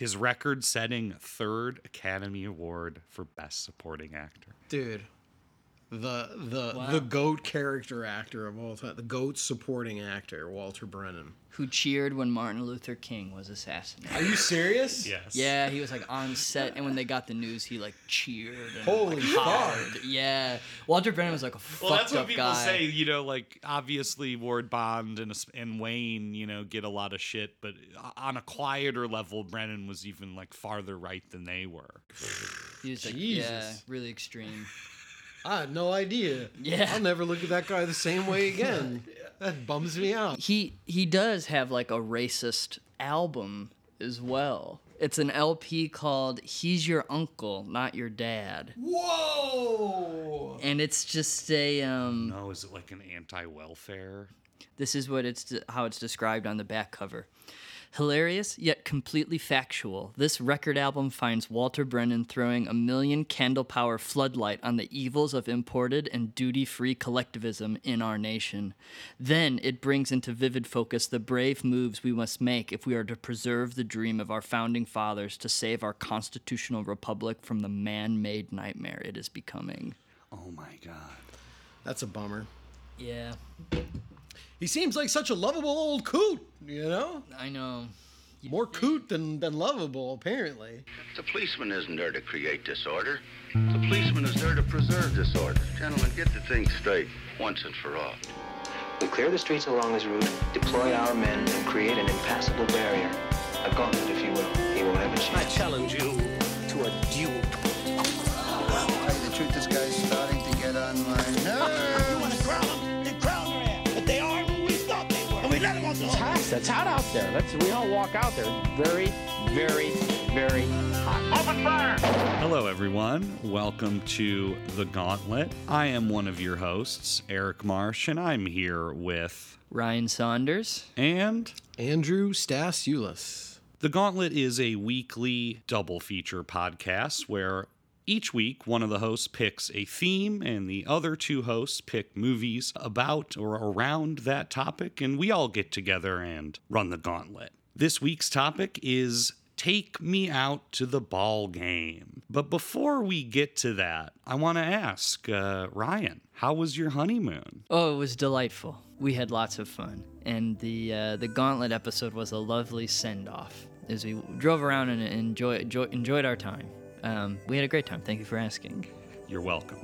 his record setting third Academy Award for Best Supporting Actor. Dude, the the Wow. the goat character actor of all time, the goat supporting actor, Walter Brennan. Who cheered when Martin Luther King was assassinated? Are you serious? Yes. Yeah, he was like on set, and when they got the news, he like cheered. And, Holy like, fuck. Yeah, Walter Brennan was like a Well, fucked that's what people guy. say. You know, like obviously Ward Bond and and Wayne, you know, get a lot of shit, but on a quieter level, Brennan was even like farther right than they were. He was like, yeah, Jesus. really extreme. I had no idea. Yeah. I'll never look at that guy the same way again. That bums me out. He he does have like a racist album as well. It's an LP called "He's Your Uncle, Not Your Dad," Whoa! and it's just a um. No, is it like an anti-welfare? This is what it's how it's described on the back cover. Hilarious yet completely factual, this record album finds Walter Brennan throwing a million candle power floodlight on the evils of imported and duty free collectivism in our nation. Then it brings into vivid focus the brave moves we must make if we are to preserve the dream of our founding fathers to save our constitutional republic from the man made nightmare it is becoming. Oh my god. That's a bummer. Yeah, He seems like such a lovable old coot, you know? I know. More coot than, than lovable, apparently. The policeman isn't there to create disorder. The policeman is there to preserve disorder. Gentlemen, get the thing straight once and for all. We clear the streets along his route, deploy our men, and create an impassable barrier. A gauntlet, if you will. He won't have a I chance. I challenge you to a duel. Tell you the truth, this guy's starting to get on my nerves. You want to crown them? It's hot out there. Let's we all walk out there. Very, very, very hot. Open fire! Hello, everyone. Welcome to The Gauntlet. I am one of your hosts, Eric Marsh, and I'm here with. Ryan Saunders. And Andrew Stasiulis. The Gauntlet is a weekly double feature podcast where each week one of the hosts picks a theme and the other two hosts pick movies about or around that topic, and we all get together and run the gauntlet. This week's topic is Take Me Out to the Ball Game. But before we get to that, I want to ask uh, Ryan, how was your honeymoon? Oh, it was delightful. We had lots of fun, and the uh, the Gauntlet episode was a lovely send off as we drove around and enjoy, enjoy, enjoyed our time. Um, we had a great time. Thank you for asking. You're welcome.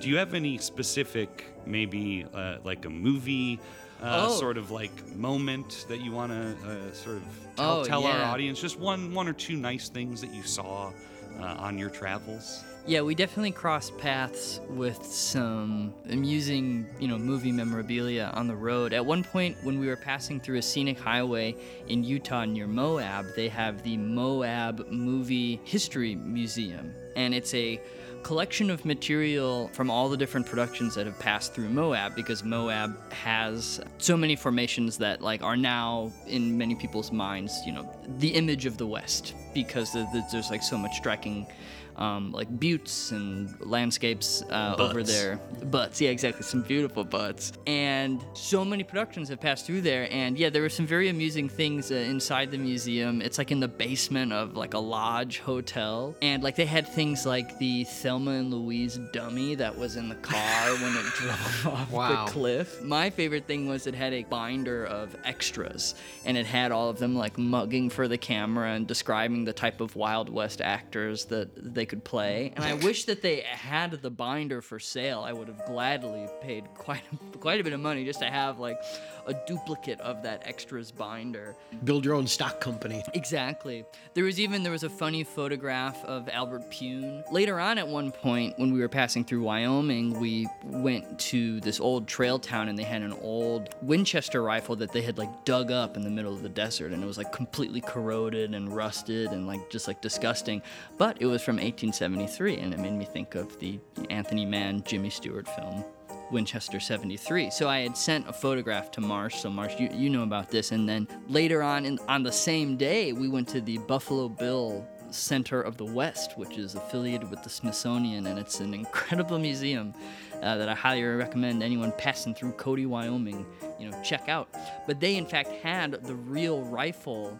Do you have any specific, maybe uh, like a movie, uh, Oh. sort of like moment that you want to uh, sort of tell, Oh, tell our audience? Just one, one or two nice things that you saw uh, on your travels. Yeah, we definitely crossed paths with some amusing, you know, movie memorabilia on the road. At one point, when we were passing through a scenic highway in Utah near Moab, they have the Moab Movie History Museum, and it's a collection of material from all the different productions that have passed through Moab because Moab has so many formations that like are now in many people's minds, you know, the image of the West because the, the, there's like so much striking um, like buttes and landscapes uh, over there. Butts, yeah, exactly. Some beautiful butts. And so many productions have passed through there. And yeah, there were some very amusing things uh, inside the museum. It's like in the basement of like a lodge hotel. And like they had things like the Thelma and Louise dummy that was in the car when it drove off Wow. the cliff. My favorite thing was it had a binder of extras and it had all of them like mugging for the camera and describing the type of Wild West actors that they could play. And I wish that they had the binder for sale. I would have gladly paid quite quite a bit of money just to have like a duplicate of that extras binder. Build your own stock company. Exactly. There was even there was a funny photograph of Albert Pune. Later on at one point when we were passing through Wyoming, we went to this old trail town and they had an old Winchester rifle that they had like dug up in the middle of the desert and it was like completely corroded and rusted and like just like disgusting. But it was from 1873 and it made me think of the Anthony Mann Jimmy Stewart film. Winchester 73. So I had sent a photograph to Marsh. So Marsh, you, you know about this. And then later on, in, on the same day, we went to the Buffalo Bill Center of the West, which is affiliated with the Smithsonian, and it's an incredible museum uh, that I highly recommend anyone passing through Cody, Wyoming, you know, check out. But they in fact had the real rifle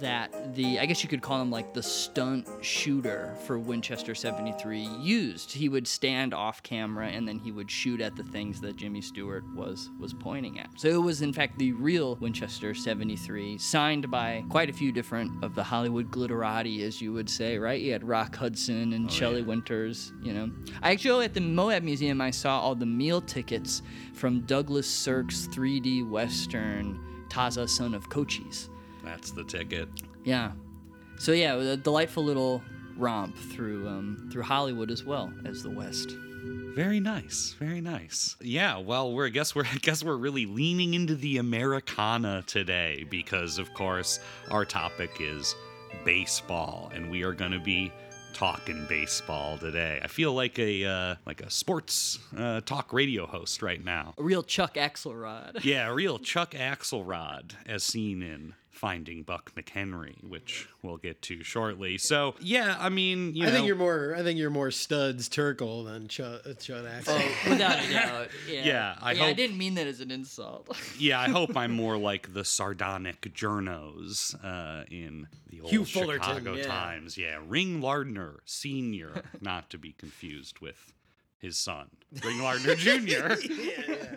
that the I guess you could call him like the stunt shooter for Winchester 73 used. He would stand off camera and then he would shoot at the things that Jimmy Stewart was was pointing at. So it was in fact the real Winchester 73 signed by quite a few different of the Hollywood glitterati as you would say, right? You had Rock Hudson and oh, Shelley Winters, you know. I actually at the Moab Museum I saw all the meal tickets from Douglas Sirk's 3D western Taza Son of Cochise. That's the ticket. Yeah. So yeah, a delightful little romp through um, through Hollywood as well as the West. Very nice, very nice. Yeah, well, we're I guess we're I guess we're really leaning into the Americana today because of course our topic is baseball and we are going to be talking baseball today. I feel like a uh, like a sports uh, talk radio host right now. A real Chuck Axelrod. Yeah, a real Chuck Axelrod as seen in Finding Buck McHenry, which we'll get to shortly. So yeah, I mean, you I know, think you're more. I think you're more Studs Terkel than Chud, Chud Axel. Oh, without a doubt. Yeah. Yeah, I yeah, I didn't mean that as an insult. yeah, I hope I'm more like the sardonic journos uh, in the old Hugh Fullerton, Chicago yeah. Times. Yeah, Ring Lardner Senior, not to be confused with his son, Ring Lardner Junior.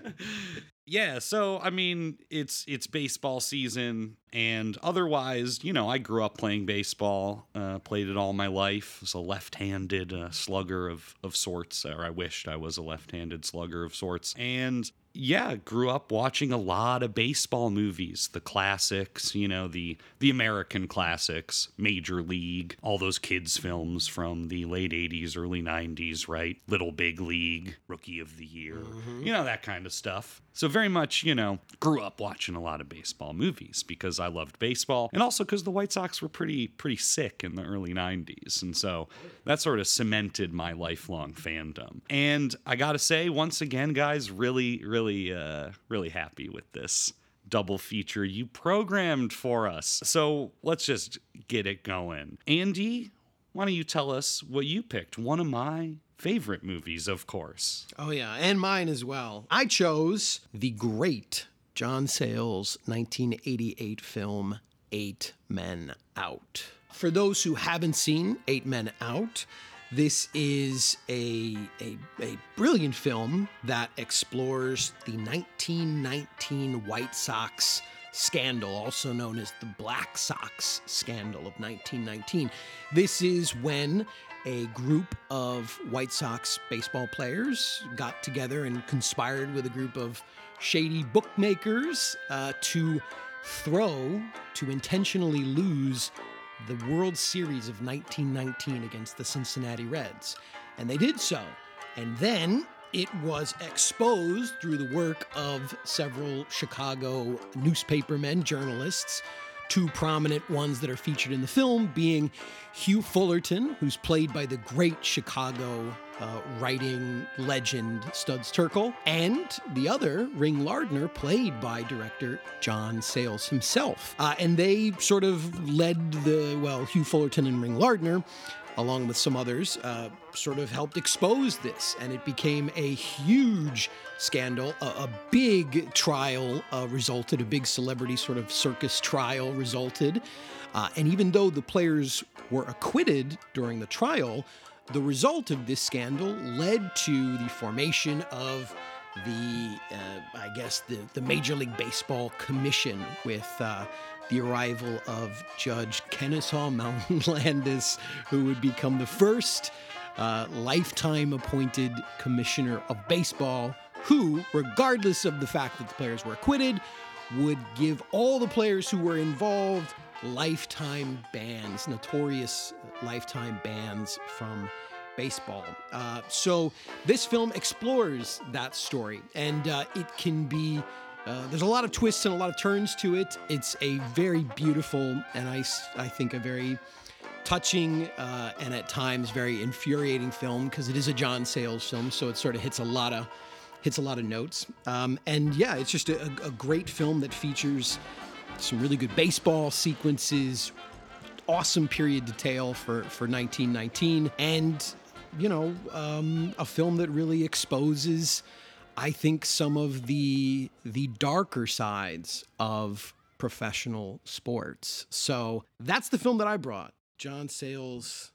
yeah, so I mean, it's it's baseball season, and otherwise, you know, I grew up playing baseball, uh, played it all my life. Was a left-handed uh, slugger of of sorts, or I wished I was a left-handed slugger of sorts, and yeah, grew up watching a lot of baseball movies, the classics, you know, the the American classics, Major League, all those kids films from the late 80s, early 90s, right? Little Big League, Rookie of the Year, you know, that kind of stuff. So very much, you know, grew up watching a lot of baseball movies because I loved baseball and also because the White Sox were pretty pretty sick in the early 90s. And so that sort of cemented my lifelong fandom. And I got to say once again guys, really really uh really happy with this double feature you programmed for us. So let's just get it going. Andy, why don't you tell us what you picked? One of my favorite movies, of course. Oh yeah, and mine as well. I chose the great John Sayles 1988 film Eight Men Out. For those who haven't seen Eight Men Out, this is a, a, a brilliant film that explores the 1919 White Sox scandal, also known as the Black Sox scandal of 1919. This is when a group of White Sox baseball players got together and conspired with a group of shady bookmakers uh, to throw, to intentionally lose the World Series of 1919 against the Cincinnati Reds. And they did so. And then it was exposed through the work of several Chicago newspapermen, journalists, two prominent ones that are featured in the film being Hugh Fullerton, who's played by the great Chicago uh, writing legend Studs Terkel, and the other, Ring Lardner, played by director John Sayles himself. Uh, and they sort of led the, well, Hugh Fullerton and Ring Lardner along with some others, uh, sort of helped expose this. And it became a huge scandal. A, a big trial uh, resulted, a big celebrity sort of circus trial resulted. Uh, and even though the players were acquitted during the trial, the result of this scandal led to the formation of the, uh, I guess, the, the Major League Baseball Commission with uh, the arrival of Judge Kennesaw Mountain Landis, who would become the first uh, lifetime appointed commissioner of baseball, who, regardless of the fact that the players were acquitted, would give all the players who were involved lifetime bans, notorious lifetime bans from baseball. Uh, so this film explores that story, and uh, it can be. Uh, there's a lot of twists and a lot of turns to it. It's a very beautiful and I, I think a very touching uh, and at times very infuriating film because it is a John Sayles film, so it sort of hits a lot of hits a lot of notes. Um, and yeah, it's just a, a great film that features some really good baseball sequences, awesome period detail for for 1919, and you know, um, a film that really exposes, I think, some of the the darker sides of professional sports. So that's the film that I brought John Sayles'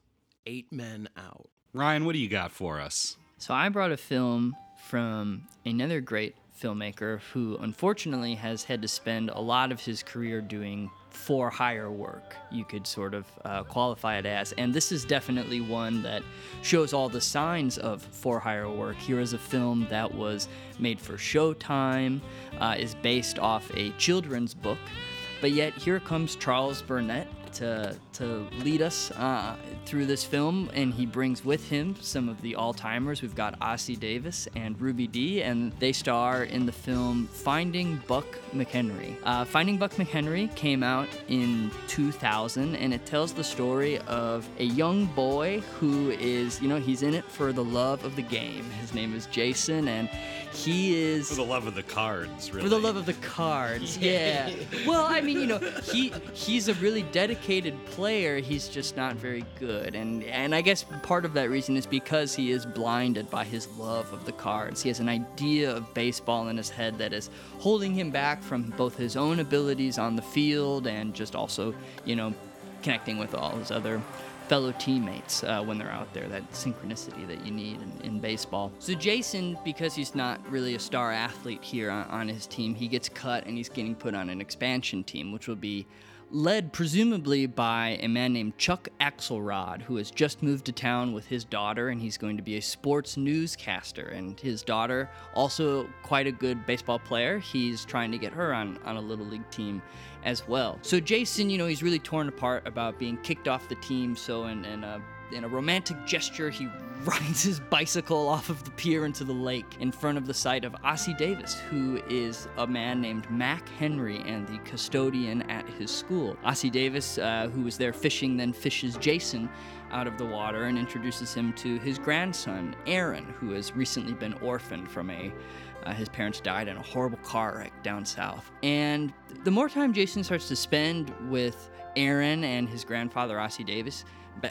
Eight Men Out. Ryan, what do you got for us? So I brought a film from another great filmmaker who unfortunately has had to spend a lot of his career doing for hire work, you could sort of uh, qualify it as. And this is definitely one that shows all the signs of for hire work. Here is a film that was made for Showtime, uh, is based off a children's book, but yet here comes Charles Burnett to to lead us uh, through this film, and he brings with him some of the all timers. We've got Ossie Davis and Ruby Dee, and they star in the film Finding Buck McHenry. Uh, Finding Buck McHenry came out in 2000, and it tells the story of a young boy who is, you know, he's in it for the love of the game. His name is Jason, and he is For the love of the cards, really. for the love of the cards, yeah. well, I mean, you know, he he's a really dedicated player. He's just not very good, and and I guess part of that reason is because he is blinded by his love of the cards. He has an idea of baseball in his head that is holding him back from both his own abilities on the field and just also, you know, connecting with all his other fellow teammates uh, when they're out there, that synchronicity that you need in, in, baseball. So Jason, because he's not really a star athlete here on, on his team, he gets cut and he's getting put on an expansion team, which will be led presumably by a man named Chuck Axelrod, who has just moved to town with his daughter, and he's going to be a sports newscaster. And his daughter, also quite a good baseball player, he's trying to get her on, on a little league team as well. So Jason, you know, he's really torn apart about being kicked off the team. So in, in a in a romantic gesture, he rides his bicycle off of the pier into the lake in front of the site of Ossie Davis, who is a man named Mac Henry and the custodian at his school. Ossie Davis, uh, who was there fishing, then fishes Jason out of the water and introduces him to his grandson, Aaron, who has recently been orphaned from a uh, his parents died in a horrible car wreck down south. And the more time Jason starts to spend with Aaron and his grandfather, Ossie Davis,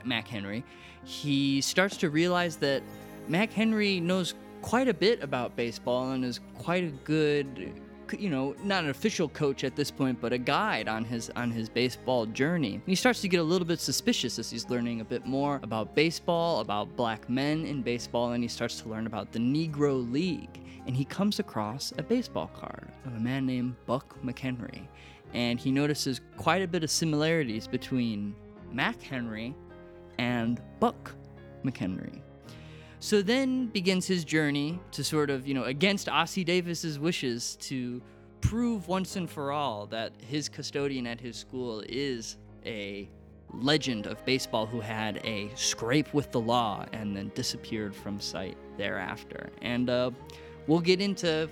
Mac Henry, he starts to realize that Mac Henry knows quite a bit about baseball and is quite a good you know not an official coach at this point but a guide on his on his baseball journey. And he starts to get a little bit suspicious as he's learning a bit more about baseball about black men in baseball and he starts to learn about the negro league. And he comes across a baseball card of a man named buck mchenry. And he notices quite a bit of similarities between mac henry and Buck McHenry. So then begins his journey to sort of, you know, against Ossie Davis's wishes to prove once and for all that his custodian at his school is a legend of baseball who had a scrape with the law and then disappeared from sight thereafter. And uh, we'll get into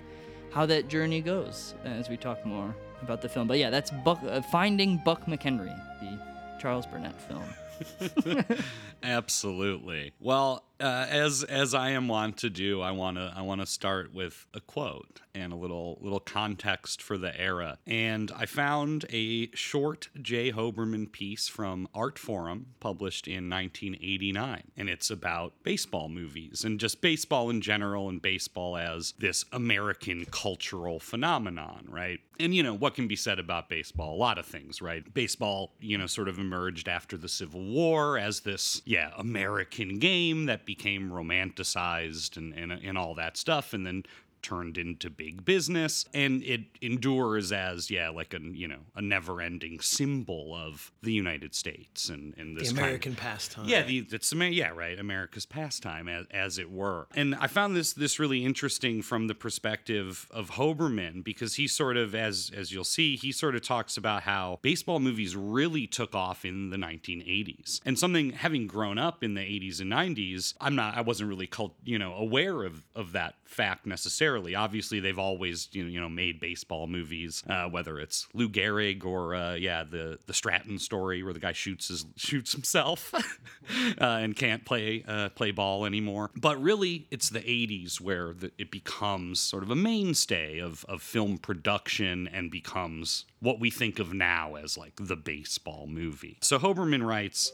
how that journey goes as we talk more about the film. But yeah, that's Buck, uh, Finding Buck McHenry, the Charles Burnett film. Absolutely. Well, uh, as as I am wont to do, I want to I want to start with a quote and a little little context for the era. And I found a short J. Hoberman piece from Artforum published in 1989, and it's about baseball movies and just baseball in general and baseball as this American cultural phenomenon, right? And you know what can be said about baseball? A lot of things, right? Baseball, you know, sort of emerged after the Civil War as this, yeah, American game that became romanticized and, and, and all that stuff, and then turned into big business and it endures as yeah like a you know a never-ending symbol of the united states and, and this the american kind of, pastime. Yeah the, it's yeah right america's pastime as, as it were. And i found this this really interesting from the perspective of hoberman because he sort of as as you'll see he sort of talks about how baseball movies really took off in the 1980s and something having grown up in the 80s and 90s i'm not i wasn't really cult, you know aware of of that fact necessarily necessarily. Obviously, they've always you know, you know made baseball movies, uh, whether it's Lou Gehrig or uh, yeah the the Stratton story where the guy shoots his shoots himself uh, and can't play uh, play ball anymore. But really, it's the '80s where the, it becomes sort of a mainstay of of film production and becomes what we think of now as like the baseball movie. So Hoberman writes.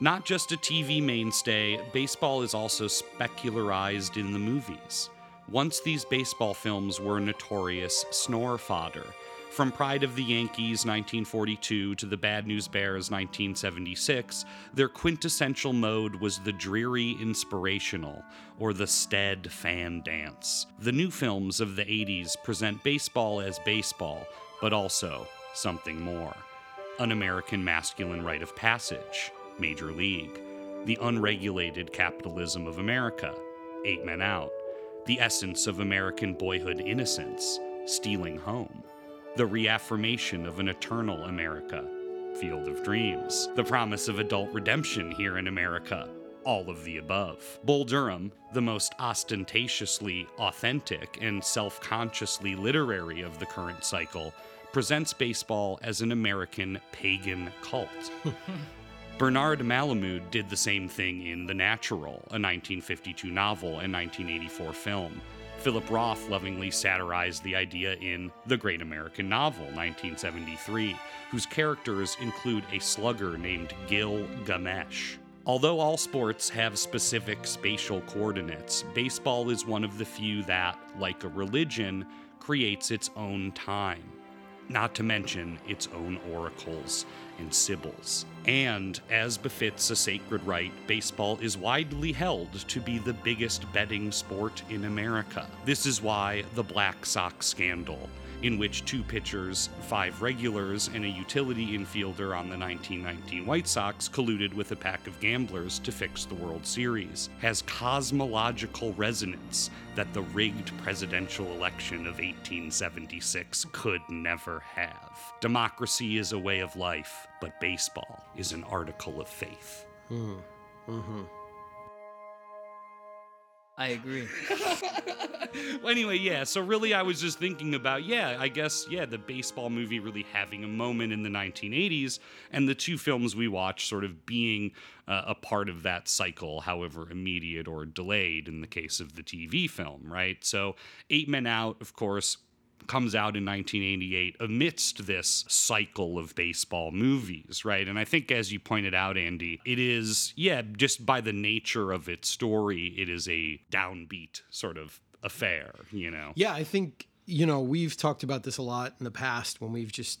Not just a TV mainstay, baseball is also specularized in the movies. Once these baseball films were notorious snore fodder. From Pride of the Yankees 1942 to The Bad News Bears 1976, their quintessential mode was the dreary inspirational, or the stead fan dance. The new films of the 80s present baseball as baseball, but also something more. An American masculine rite of passage, Major League, the unregulated capitalism of America, Eight Men Out, the essence of American boyhood innocence, Stealing Home the reaffirmation of an eternal America, Field of Dreams, the promise of adult redemption here in America, all of the above. Bull Durham, the most ostentatiously authentic and self consciously literary of the current cycle, presents baseball as an American pagan cult. Bernard Malamud did the same thing in The Natural, a 1952 novel and 1984 film. Philip Roth lovingly satirized the idea in The Great American Novel, 1973, whose characters include a slugger named Gil Gamesh. Although all sports have specific spatial coordinates, baseball is one of the few that, like a religion, creates its own time not to mention its own oracles and sibyls. And, as befits a sacred rite, baseball is widely held to be the biggest betting sport in America. This is why the Black Sox scandal in which two pitchers, five regulars, and a utility infielder on the 1919 White Sox colluded with a pack of gamblers to fix the World Series, has cosmological resonance that the rigged presidential election of 1876 could never have. Democracy is a way of life, but baseball is an article of faith. Mm. hmm I agree. well, anyway, yeah. So really, I was just thinking about, yeah, I guess, yeah, the baseball movie really having a moment in the 1980s, and the two films we watched sort of being uh, a part of that cycle, however immediate or delayed in the case of the TV film, right? So, Eight Men Out, of course, comes out in 1988 amidst this cycle of baseball movies, right? And I think, as you pointed out, Andy, it is, yeah, just by the nature of its story, it is a downbeat sort of affair, you know? Yeah, I think, you know, we've talked about this a lot in the past when we've just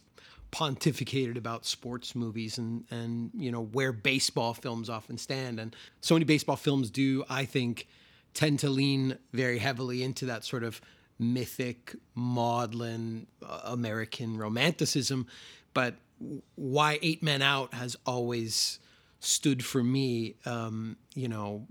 pontificated about sports movies and and you know where baseball films often stand and so many baseball films do i think tend to lean very heavily into that sort of mythic, maudlin uh, American romanticism. But why Eight Men Out has always stood for me, um, you know,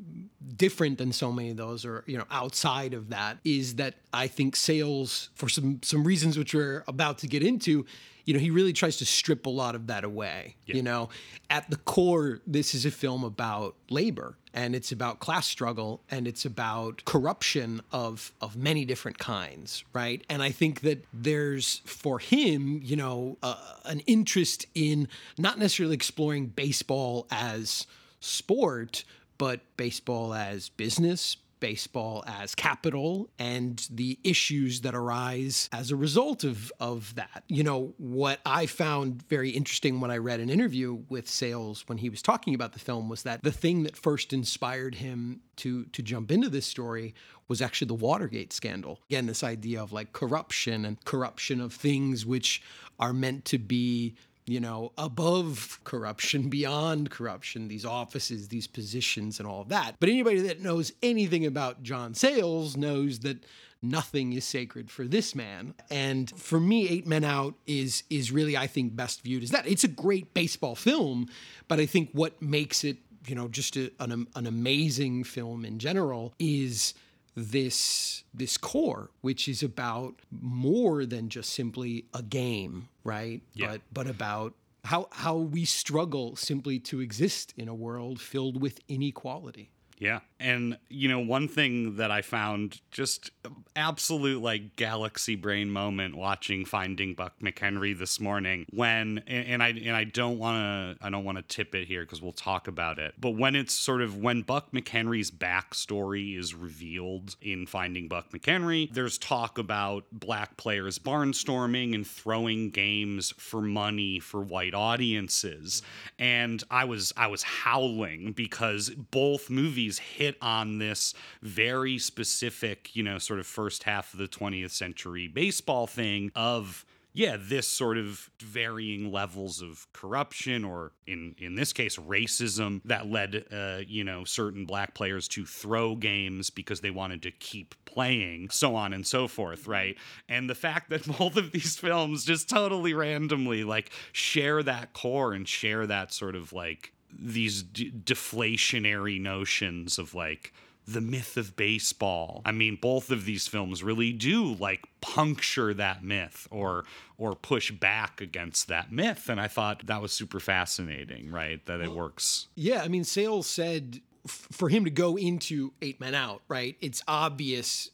different than so many of those, or you know, outside of that, is that I think Sayles, for some some reasons which we're about to get into, you know, he really tries to strip a lot of that away. Yeah. You know, at the core, this is a film about labor and it's about class struggle and it's about corruption of of many different kinds, right? And I think that there's for him, you know, uh, an interest in not necessarily exploring baseball as sport, but baseball as business, baseball as capital and the issues that arise as a result of, of that. You know, what I found very interesting when I read an interview with Sayles when he was talking about the film was that the thing that first inspired him to to jump into this story was actually the Watergate scandal. Again, this idea of like corruption and corruption of things which are meant to be you know, above corruption, beyond corruption, these offices, these positions, and all of that. But anybody that knows anything about John Sayles knows that nothing is sacred for this man. And for me, Eight Men Out is is really, I think, best viewed as that. It's a great baseball film, but I think what makes it, you know, just a, an, an amazing film in general is this this core which is about more than just simply a game right yeah. but but about how how we struggle simply to exist in a world filled with inequality yeah. And, you know, one thing that I found just absolute like galaxy brain moment watching Finding Buck McHenry this morning when, and I, and I don't want to, I don't want to tip it here because we'll talk about it, but when it's sort of when Buck McHenry's backstory is revealed in Finding Buck McHenry, there's talk about black players barnstorming and throwing games for money for white audiences. And I was, I was howling because both movies movies hit on this very specific, you know, sort of first half of the 20th century baseball thing of yeah, this sort of varying levels of corruption, or in in this case, racism that led, uh, you know, certain black players to throw games because they wanted to keep playing, so on and so forth, right? And the fact that both of these films just totally randomly like share that core and share that sort of like these d- deflationary notions of like the myth of baseball. I mean, both of these films really do like puncture that myth or or push back against that myth and I thought that was super fascinating, right? That it works. Yeah, I mean, Sayles said f- for him to go into Eight Men Out, right? It's obvious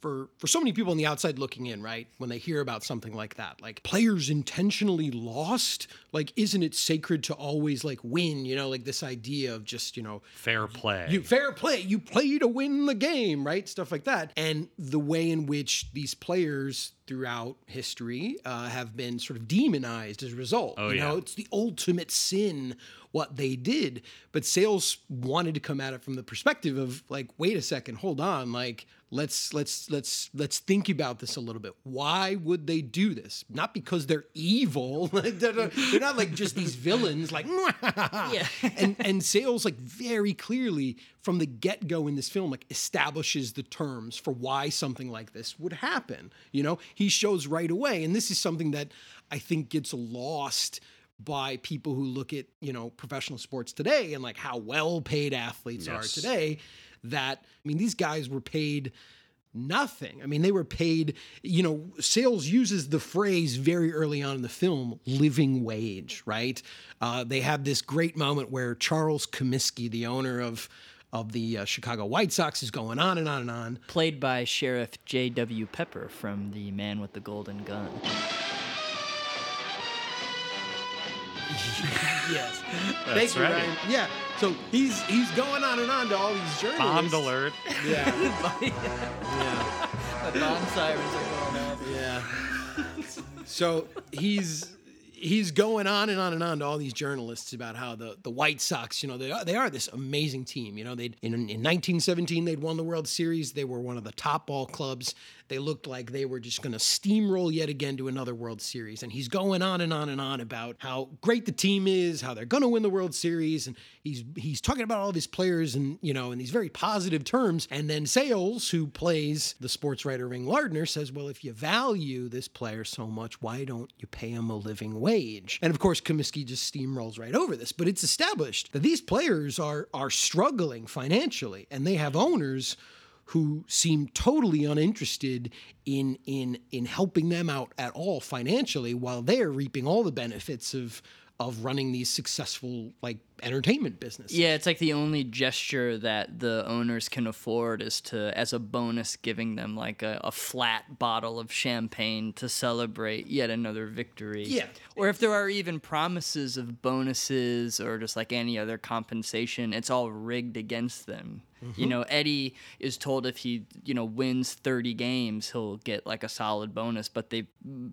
for for so many people on the outside looking in, right? When they hear about something like that, like players intentionally lost, like isn't it sacred to always like win? You know, like this idea of just you know Fair play. you fair play, you play to win the game, right? Stuff like that, and the way in which these players throughout history uh, have been sort of demonized as a result. Oh, you know, yeah. it's the ultimate sin what they did. But Sayles wanted to come at it from the perspective of like, wait a second, hold on, like let's let's let's let's think about this a little bit. Why would they do this? Not because they're evil. they're, not, they're not like just these villains, like Yeah. and and Sayles like very clearly from the get go in this film like establishes the terms for why something like this would happen. You know, he shows right away, and this is something that I think gets lost by people who look at you know professional sports today and like how well paid athletes are today. That I mean, these guys were paid nothing. I mean, they were paid, you know, Sayles uses the phrase very early on in the film, living wage, right? Uh, they have this great moment where Charles Comiskey, the owner of of the uh, Chicago White Sox, is going on and on and on. Played by Sheriff J.W. Pepper from The Man with the Golden Gun. Yes, That's Thank you, right. Ryan. Yeah, so he's he's going on and on to all these journalists. Bond alert. Yeah, yeah. The bond sirens are going off. Yeah. so he's he's going on and on and on to all these journalists about how the, the White Sox, you know, they are, they are this amazing team. You know, they in, in 1917 they'd won the World Series. They were one of the top ball clubs. They looked like they were just going to steamroll yet again to another World Series. And he's going on and on and on about how great the team is, how they're going to win the World Series, and he's he's talking about all of his players and you know in these very positive terms. And then Sayles, who plays the sports writer Ring Lardner, says, "Well, if you value this player so much, why don't you pay him a living wage?" And of course, Comiskey just steamrolls right over this. But it's established that these players are are struggling financially, and they have owners who seem totally uninterested in in in helping them out at all financially while they're reaping all the benefits of of running these successful like entertainment business. Yeah, it's like the only gesture that the owners can afford is to, as a bonus, giving them like a, a flat bottle of champagne to celebrate yet another victory. Yeah. Or if there are even promises of bonuses or just like any other compensation, it's all rigged against them. You mm-hmm. know, Eddie is told if he, you know, wins 30 games, he'll get like a solid bonus, but they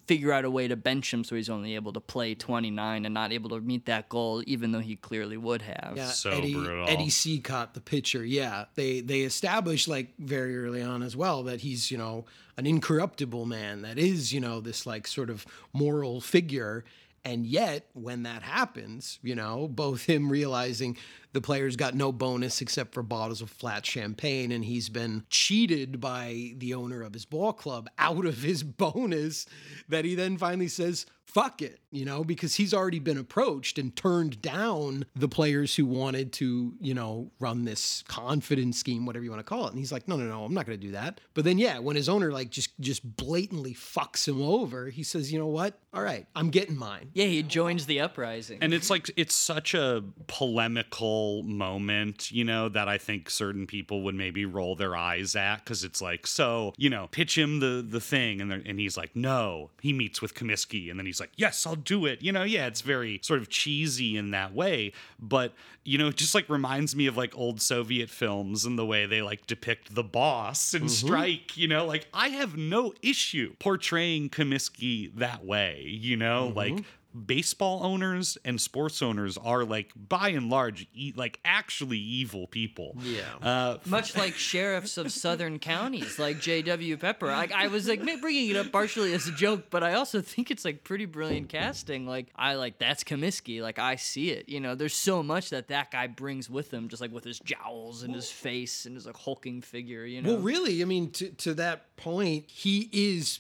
figure out a way to bench him so he's only able to play 29 and not able to meet that goal, even though he clearly would have. Yeah, So Eddie, brutal. Eddie Cicotte, the pitcher. Yeah, they they established like very early on as well that he's you know an incorruptible man that is you know this like sort of moral figure. And yet, when that happens, you know, both him realizing the player's got no bonus except for bottles of flat champagne, and he's been cheated by the owner of his ball club out of his bonus, that he then finally says, fuck it, you know, because he's already been approached and turned down the players who wanted to, you know, run this confidence scheme, whatever you want to call it. And he's like, no, no, no, I'm not going to do that. But then, yeah, when his owner like just just blatantly fucks him over, he says, you know what? All right, I'm getting mine. Yeah, he joins the uprising. And it's like it's such a polemical moment, you know, that I think certain people would maybe roll their eyes at because it's like, so you know, pitch him the the thing, and and he's like, no. He meets with Comiskey, and then he's like, yes, I'll do it. You know, yeah, it's very sort of cheesy in that way, but you know, it just like reminds me of like old Soviet films and the way they like depict the boss and mm-hmm. strike. You know, like I have no issue portraying Comiskey that way. You know, like mm-hmm. Baseball owners and sports owners are like by and large e- like actually evil people. Yeah. Uh, Much like sheriffs of southern counties, like J.W. Pepper. Like I was like bringing it up partially as a joke, but I also think it's like pretty brilliant casting. Like I like that's Comiskey. Like I see it. You know, there's so much that that guy brings with him, just like with his jowls and his face and his like hulking figure. You know. Well, really, I mean, to, to that point, he is,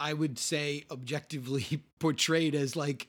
I would say, objectively portrayed as like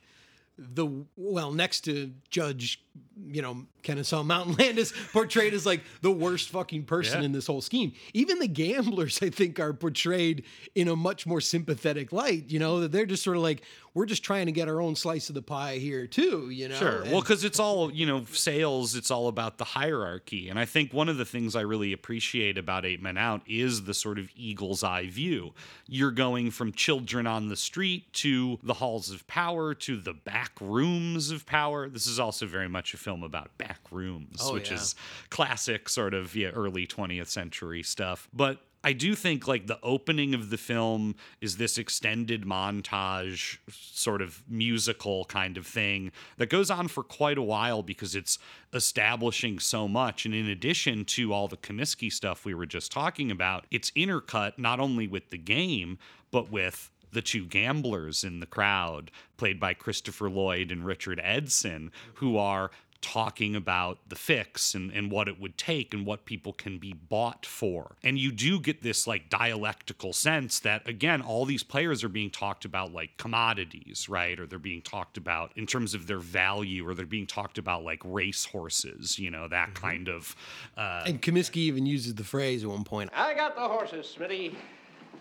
the well next to Judge, you know, Kennesaw Mountain Landis, portrayed as like the worst fucking person Yeah. in this whole scheme. Even the gamblers, I think, are portrayed in a much more sympathetic light. You know, that they're just sort of like we're just trying to get our own slice of the pie here too. You know, Sure. And- Well, because it's all, you know, Sayles, it's all about the hierarchy. And I think one of the things I really appreciate about Eight Men Out is the sort of eagle's eye view. You're going from children on the street to the halls of power to the back rooms of power. This is also very much a film about back rooms, Oh, which yeah. is classic sort of yeah, early 20th century stuff. But I do think like the opening of the film is this extended montage sort of musical kind of thing that goes on for quite a while because it's establishing so much and in addition to all the Comiskey stuff we were just talking about it's intercut not only with the game but with the two gamblers in the crowd played by Christopher Lloyd and Richard Edson who are talking about the fix and, and what it would take and what people can be bought for. And you do get this like dialectical sense that, again, all these players are being talked about like commodities, right? Or they're being talked about in terms of their value, or they're being talked about like race horses, you know, that kind of. Uh, and Comiskey even uses the phrase at one point. I got the horses, Smitty.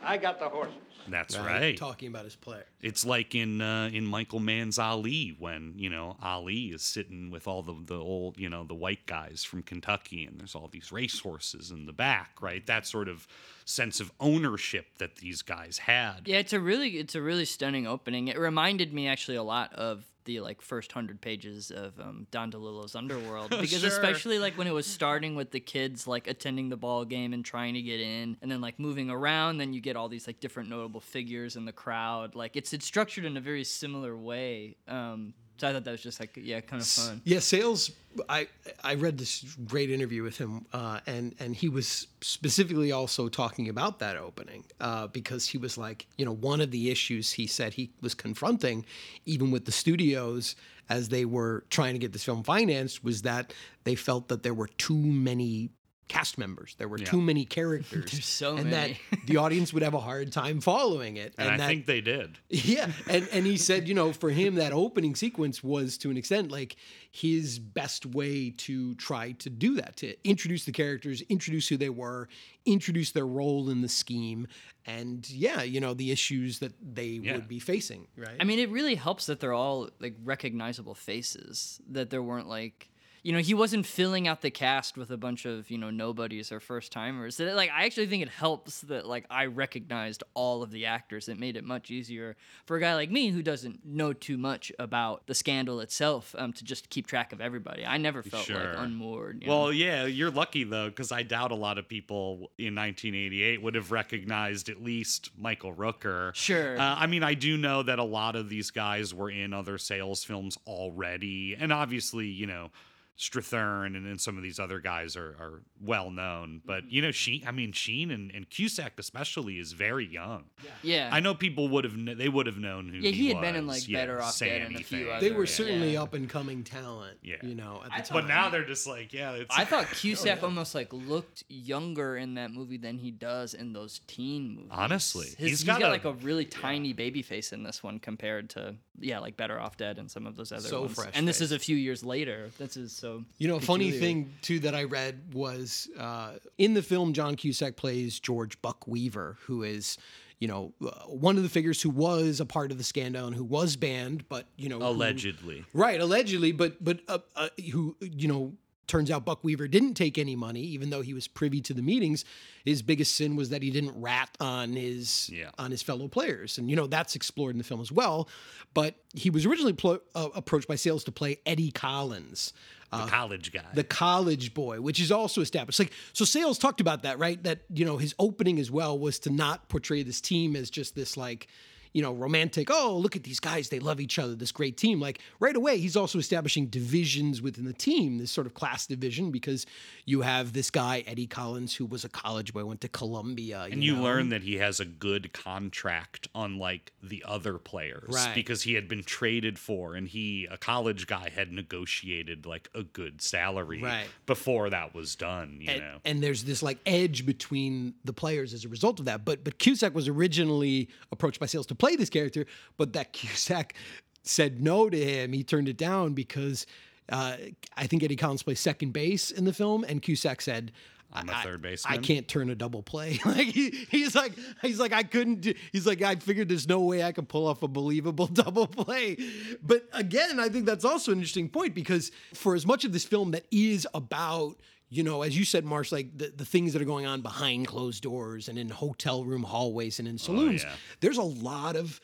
I got the horses. That's right, right. Talking about his player. It's like in uh, in Michael Mann's Ali when you know Ali is sitting with all the the old you know the white guys from Kentucky and there's all these racehorses in the back, right? That sort of sense of ownership that these guys had. Yeah, it's a really it's a really stunning opening. It reminded me actually a lot of the like first hundred pages of um, Don DeLillo's Underworld because Sure. especially like when it was starting with the kids like attending the ball game and trying to get in, and then like moving around, then you get all these like different notable figures in the crowd. Like it's it's structured in a very similar way. Um, so I thought that was just like yeah, kind of fun. Yeah, Sayles. I I read this great interview with him, uh, and and he was specifically also talking about that opening uh, because he was like, you know, one of the issues he said he was confronting, even with the studios as they were trying to get this film financed, was that they felt that there were too many cast members. There were too many characters. There's so and many. that the audience would have a hard time following it. and, I that, think they did. yeah, and and he said, you know, for him that opening sequence was to an extent like his best way to try to do that, to introduce the characters, introduce who they were, introduce their role in the scheme, and yeah, you know, the issues that they Yeah. would be facing, right? I mean, it really helps that they're all like recognizable faces. That there weren't like, you know, he wasn't filling out the cast with a bunch of you know nobodies or first timers. Like I actually think it helps that like I recognized all of the actors. It made it much easier for a guy like me who doesn't know too much about the scandal itself um, to just keep track of everybody. I never felt Sure. like unmoored. you know? Well, yeah, you're lucky though, because I doubt a lot of people in 1988 would have recognized at least Michael Rooker. Sure. Uh, I mean, I do know that a lot of these guys were in other Sayles films already, and obviously, you know. Strathairn and then some of these other guys are, are well known, but mm-hmm. you know, Sheen. I mean, Sheen and, and Cusack especially is very young. yeah. I know people would have kn- they would have known who. Yeah, he had been in, like, Yeah, Better Off Dead and a few anything. other- they were certainly Yeah. up and coming talent, Yeah. you know, at the time. But now they're just like, yeah, it's. I thought Cusack almost like looked younger in that movie than he does in those teen movies. Honestly, His- he's he's got got, a- like a really tiny baby face in this one compared to yeah, like Better Off Dead and some of those other So ones. fresh and this is a few years later. This is so. You know, a funny peculiar. thing too that I read was uh, in the film, John Cusack plays George Buck Weaver, who is, you know, uh, one of the figures who was a part of the scandal and who was banned, but you know, who- allegedly. right, allegedly, but but uh, uh, who you know. Turns out Buck Weaver didn't take any money, even though he was privy to the meetings. His biggest sin was that he didn't rat on his Yeah. on his fellow players, and you know that's explored in the film as well. But he was originally pl- uh, approached by Sayles to play Eddie Collins, The uh, college guy. the college boy, which is also established. Like so, Sayles talked about that, right? That you know his opening as well was to not portray this team as just this like, you know, romantic, oh, look at these guys, they love each other, this great team. Like right away, he's also establishing divisions within the team, this sort of class division, because you have this guy, Eddie Collins, who was a college boy, went to Columbia. And you know? learn that he has a good contract, unlike the other players, Right. because he had been traded for, and he, a college guy, had negotiated like a good salary Right. before that was done. You and, know, and there's this like edge between the players as a result of that. But but Cusack was originally approached by Sayles to play this character, but that Cusack said no to him. He turned it down because uh, I think Eddie Collins plays second base in the film, and Cusack said. I'm a third baseman. I baseman." can't turn a double play. like he, he's like he's like I couldn't. Do, he's like I figured there's no way I could pull off a believable double play. But again, I think that's also an interesting point because for as much of this film that is about you know, as you said, Marsh, like the, the things that are going on behind closed doors and in hotel room hallways and in oh, saloons, yeah. there's a lot of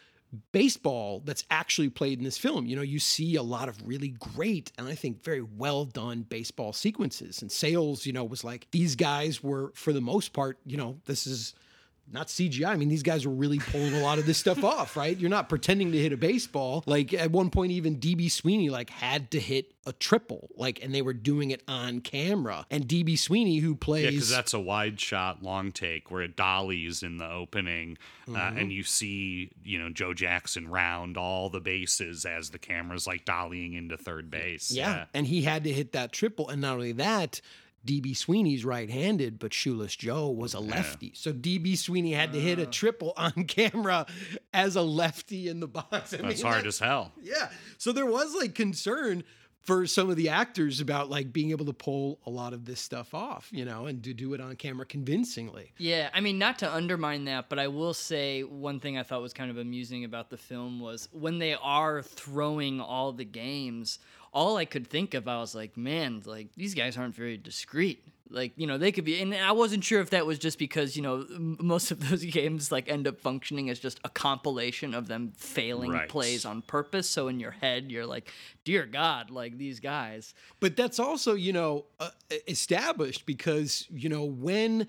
baseball that's actually played in this film. You know, you see a lot of really great and I think very well done baseball sequences. And Sayles, you know, was like these guys were for the most part, you know, this is not CGI. I mean, these guys were really pulling a lot of this stuff off, right? You're not pretending to hit a baseball. Like at one point, even DB Sweeney like had to hit a triple, like, and they were doing it on camera. And DB Sweeney, who plays, yeah, because that's a wide shot, long take where it dollies in the opening, uh, Mm-hmm. and you see, you know, Joe Jackson round all the bases as the camera's like dollying into third base. Yeah. And he had to hit that triple. And not only that, DB Sweeney's right handed, but Shoeless Joe was a lefty. So DB Sweeney had to hit Ah. a triple on camera as a lefty in the box. I That's mean, hard as hell. Yeah. So there was like concern for some of the actors about like being able to pull a lot of this stuff off, you know, and to do it on camera convincingly. Yeah, I mean, not to undermine that, but I will say one thing I thought was kind of amusing about the film was when they are throwing all the games, all I could think of, I was like, man, like these guys aren't very discreet. Like, you know, they could be, and I wasn't sure if that was just because, you know, m- most of those games like end up functioning as just a compilation of them failing Right. plays on purpose. So in your head, you're like, dear God, like these guys. But that's also, you know, uh, established because, you know, when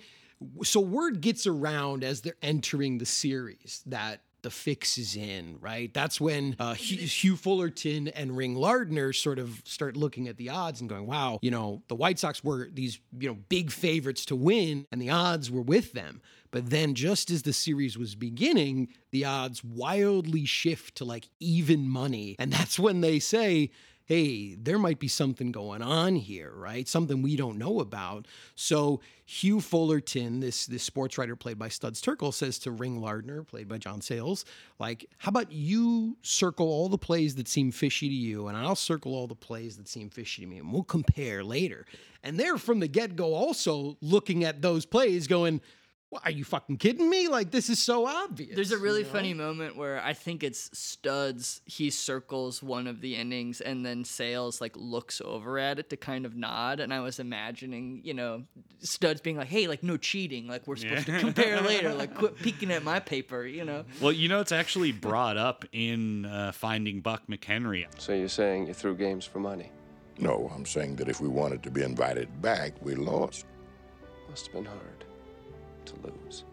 so word gets around as they're entering the series that the fix is in, right? That's when uh, Hugh, Hugh Fullerton and Ring Lardner sort of start looking at the odds and going, wow, you know, the White Sox were these, you know, big favorites to win and the odds were with them. But then just as the series was beginning, the odds wildly shift to like even money. And that's when they say, hey, there might be something going on here, right? Something we don't know about. So Hugh Fullerton, this this sports writer played by Studs Terkel, says to Ring Lardner, played by John Sayles, like, how about you circle all the plays that seem fishy to you, and I'll circle all the plays that seem fishy to me, and we'll compare later. And they're from the get-go also looking at those plays, going, well, are you fucking kidding me? Like, this is so obvious. There's a really you know? funny moment where I think it's Studs. He circles one of the innings and then Sayles like looks over at it to kind of nod. And I was imagining, you know, Studs being like, "Hey, like no cheating. Like we're supposed to compare later. Like quit peeking at my paper." You know. Well, you know, it's actually brought up in uh, Finding Buck McHenry. So you're saying you threw games for money? No, I'm saying that if we wanted to be invited back, we lost. Must have been hard to lose.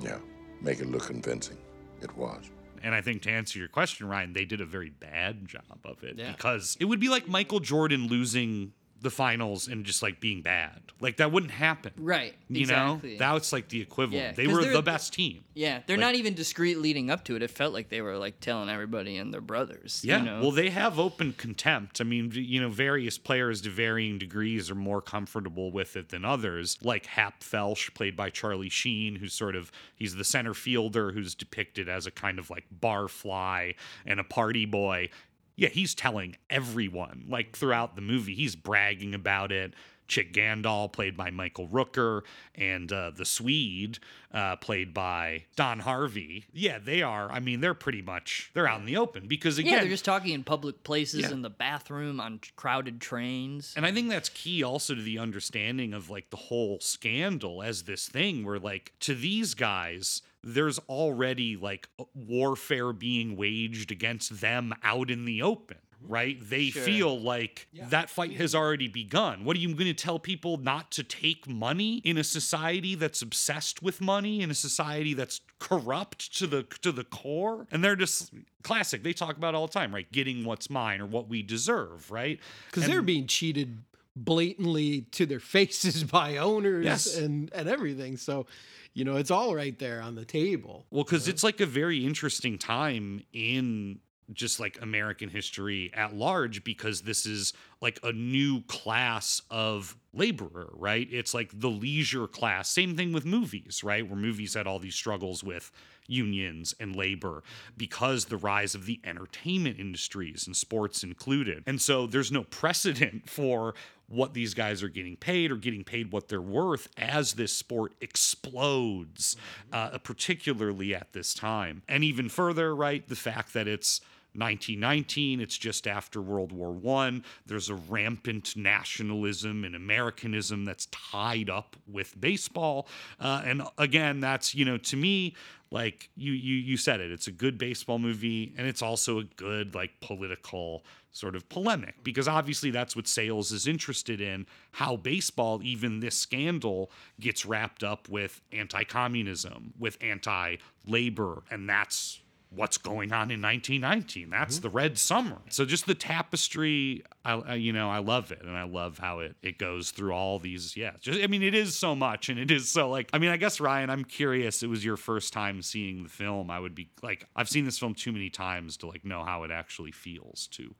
Yeah, make it look convincing. It was. And I think to answer your question, Ryan, they did a very bad job of it Yeah. because it would be like Michael Jordan losing the finals and just like being bad. Like that wouldn't happen. Right. You exactly. know, that's like the equivalent. Yeah, they were the best team. Yeah, they're Like- not even discreet leading up to it. It felt like they were like telling everybody and their brothers. Yeah. You know? Well, they have open contempt. I mean, you know, various players to varying degrees are more comfortable with it than others. Like Hap Felsch, played by Charlie Sheen, who's sort of he's the center fielder who's depicted as a kind of like barfly and a party boy. Yeah, he's telling everyone like throughout the movie. He's bragging about it. Chick Gandil, played by Michael Rooker, and uh, the Swede, uh, played by Don Harvey. Yeah, they are. I mean, they're pretty much they're out in the open because again, yeah, they're just talking in public places, Yeah. in the bathroom, on crowded trains. And I think that's key also to the understanding of like the whole scandal as this thing where like to these guys there's already like warfare being waged against them out in the open. right? They Sure. feel like that fight has already begun. What are you going to tell people not to take money in a society that's obsessed with money, in a society that's corrupt to the to the core? And they're just classic. They talk about it all the time, right? Getting what's mine or what we deserve, right? because they're being cheated blatantly to their faces by owners Yes. and and everything. So, you know, it's all right there on the table. Well, because it's like a very interesting time in just like American history at large, because this is like a new class of laborer, right? It's like the leisure class. Same thing with movies, right? Where movies had all these struggles with unions and labor because the rise of the entertainment industries and sports included. And so there's no precedent for what these guys are getting paid or getting paid what they're worth as this sport explodes, uh, particularly at this time. And even further, right, the fact that it's 1919 it's just after world war one. There's a rampant nationalism and americanism that's tied up with baseball. Uh, and again that's you know to me like you you you said it it's a good baseball movie and it's also a good like political sort of polemic because obviously that's what Sayles is interested in how baseball even this scandal gets wrapped up with anti-communism with anti-labor and that's what's going on in 1919 that's mm-hmm. the red summer. So just the tapestry I, I you know i love it and i love how it it goes through all these yeah just i mean it is so much and it is so like i mean i guess ryan i'm curious it was your first time seeing the film. I would be like i've seen this film too many times to like know how it actually feels to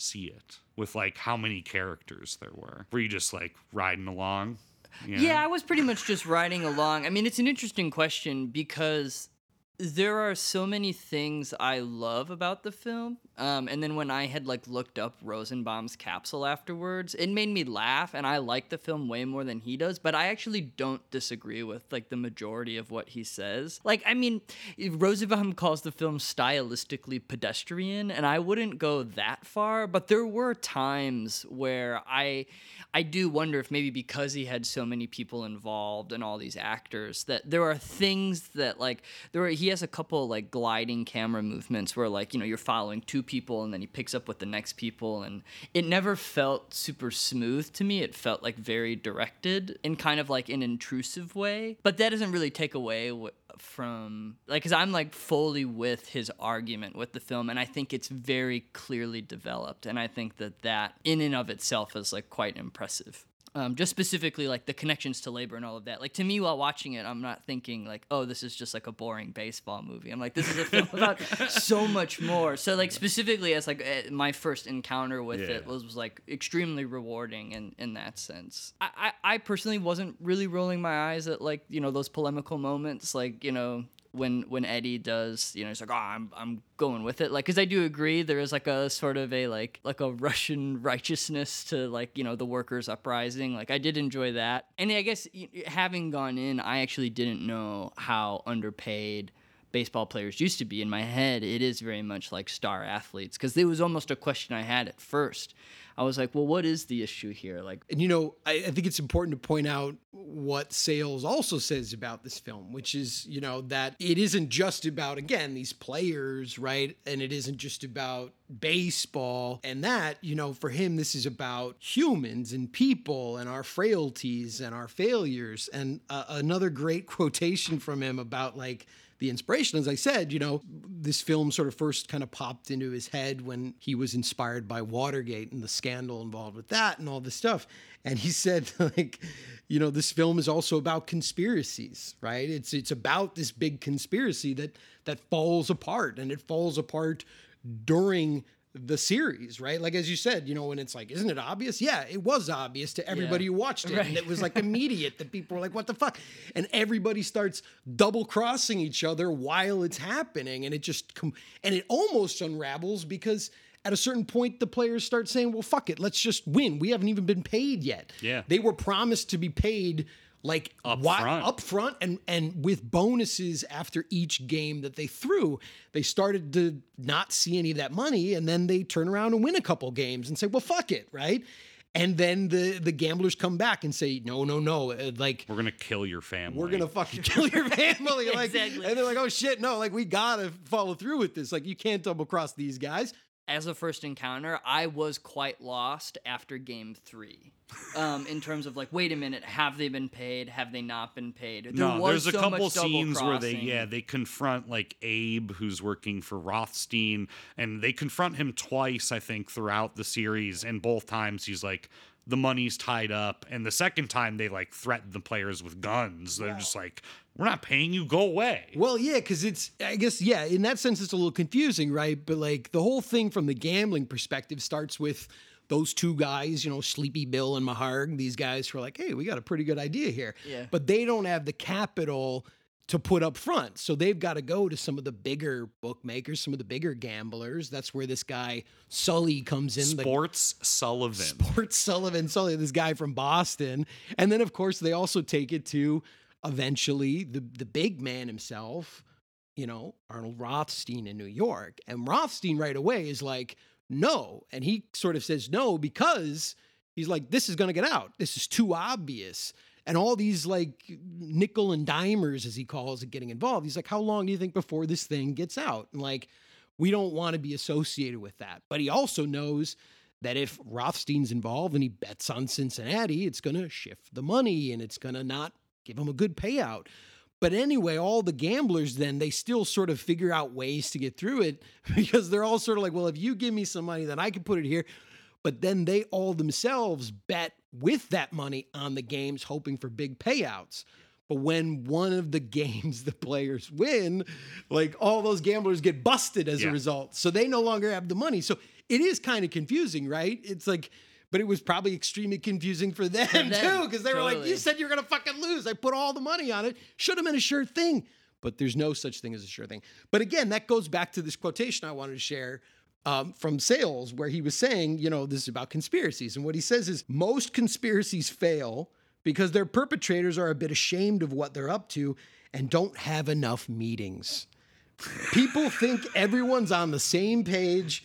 see it with like how many characters there were. Were you just like riding along? You know? Yeah, I was pretty much just riding along. I mean, it's an interesting question because there are so many things I love about the film. Um, and then when I had like looked up Rosenbaum's capsule afterwards, it made me laugh, and I like the film way more than he does. But I actually don't disagree with like the majority of what he says. Like, I mean, Rosenbaum calls the film stylistically pedestrian, and I wouldn't go that far. But there were times where I, I do wonder if maybe because he had so many people involved and all these actors that there are things that like there are, he has a couple like gliding camera movements where like you know you're following two people and then he picks up with the next people and it never felt super smooth to me. It felt like very directed in kind of like an intrusive way but that doesn't really take away wh- from like because i'm like fully with his argument with the film and i think it's very clearly developed and i think that that in and of itself is like quite impressive um, just specifically like the connections to labor and all of that. Like to me, while watching it, I'm not thinking like, oh, this is just like a boring baseball movie. I'm like, this is a film about so much more. So like specifically as like eh, my first encounter with it was, was like extremely rewarding in in that sense. I, I I personally wasn't really rolling my eyes at like you know those polemical moments, like you know when when Eddie does, you know, he's like, "Oh, I'm I'm going with it." Like, because I do agree, there is like a sort of a like like a Russian righteousness to like you know the workers' uprising. Like, I did enjoy that, and I guess having gone in, I actually didn't know how underpaid baseball players used to be. In my head, it is very much like star athletes because it was almost a question I had at first. I was like, "Well, what is the issue here?" Like, And you know, I, I think it's important to point out what Sayles also says about this film, which is, you know, that it isn't just about, again, these players, right? And it isn't just about baseball. And that, you know, for him, this is about humans and people and our frailties and our failures. And uh, another great quotation from him about like, the inspiration, as I said, you know, this film sort of first kind of popped into his head when he was inspired by Watergate and the scandal involved with that and all this stuff. And he said, like, you know, this film is also about conspiracies, right? It's it's about this big conspiracy that that falls apart, and it falls apart during the series, right? Like as you said, you know, when it's like, isn't it obvious? Yeah, it was obvious to everybody who watched it, and it was like immediate that people were like, "What the fuck?" And everybody starts double crossing each other while it's happening, and it just com- and it almost unravels because at a certain point the players start saying, "Well, fuck it, let's just win. We haven't even been paid yet." Yeah. they were promised to be paid like Up why- front. up front and and with bonuses after each game that they threw they started to not see any of that money and then they turn around and win a couple games and say well fuck it right and then the the gamblers come back and say no no no uh, like we're gonna kill your family we're gonna fucking kill your family like Exactly. and they're like oh shit no like we gotta follow through with this like you can't double cross these guys as a first encounter, I was quite lost after game three. Um, in terms of like, wait a minute, have they been paid? Have they not been paid? There no, there's a couple scenes where they yeah they confront like Abe who's working for Rothstein and they confront him twice I think throughout the series and both times he's like the money's tied up and the second time they like threaten the players with guns they're just like we're not paying you go away Well, yeah, because it's, I guess, yeah, in that sense, it's a little confusing, right? But like the whole thing from the gambling perspective starts with those two guys, you know, Sleepy Bill and Maharg, these guys who are like, hey, we got a pretty good idea here. Yeah. But they don't have the capital to put up front. So they've got to go to some of the bigger bookmakers, some of the bigger gamblers. That's where this guy, Sully, comes in. the- Sports Sullivan Sports Sullivan, Sully, this guy from Boston. And then, of course, they also take it to eventually the, the big man himself, you know, Arnold Rothstein in New York. And Rothstein right away is like, no. And he sort of says no because he's like, this is going to get out. This is too obvious. And all these like nickel and dimers, as he calls it, getting involved. He's like, how long do you think before this thing gets out? And like, we don't want to be associated with that. But he also knows that if Rothstein's involved and he bets on Cincinnati, it's going to shift the money and it's going to not give him a good payout. But anyway, all the gamblers then they still sort of figure out ways to get through it because they're all sort of like, well, if you give me some money, then I can put it here. But then they all themselves bet with that money on the games, hoping for big payouts. But when one of the games the players win, like all those gamblers get busted as Yeah. a result. So they no longer have the money. So it is kind of confusing, right? It's like, but it was probably extremely confusing for them, them, too, because they were like, you said you're going to fucking lose. I put all the money on it. Should have been a sure thing. But there's no such thing as a sure thing. But again, that goes back to this quotation I wanted to share um, from Sayles, where he was saying, you know, this is about conspiracies. And what he says is most conspiracies fail because their perpetrators are a bit ashamed of what they're up to and don't have enough meetings. People think everyone's on the same page.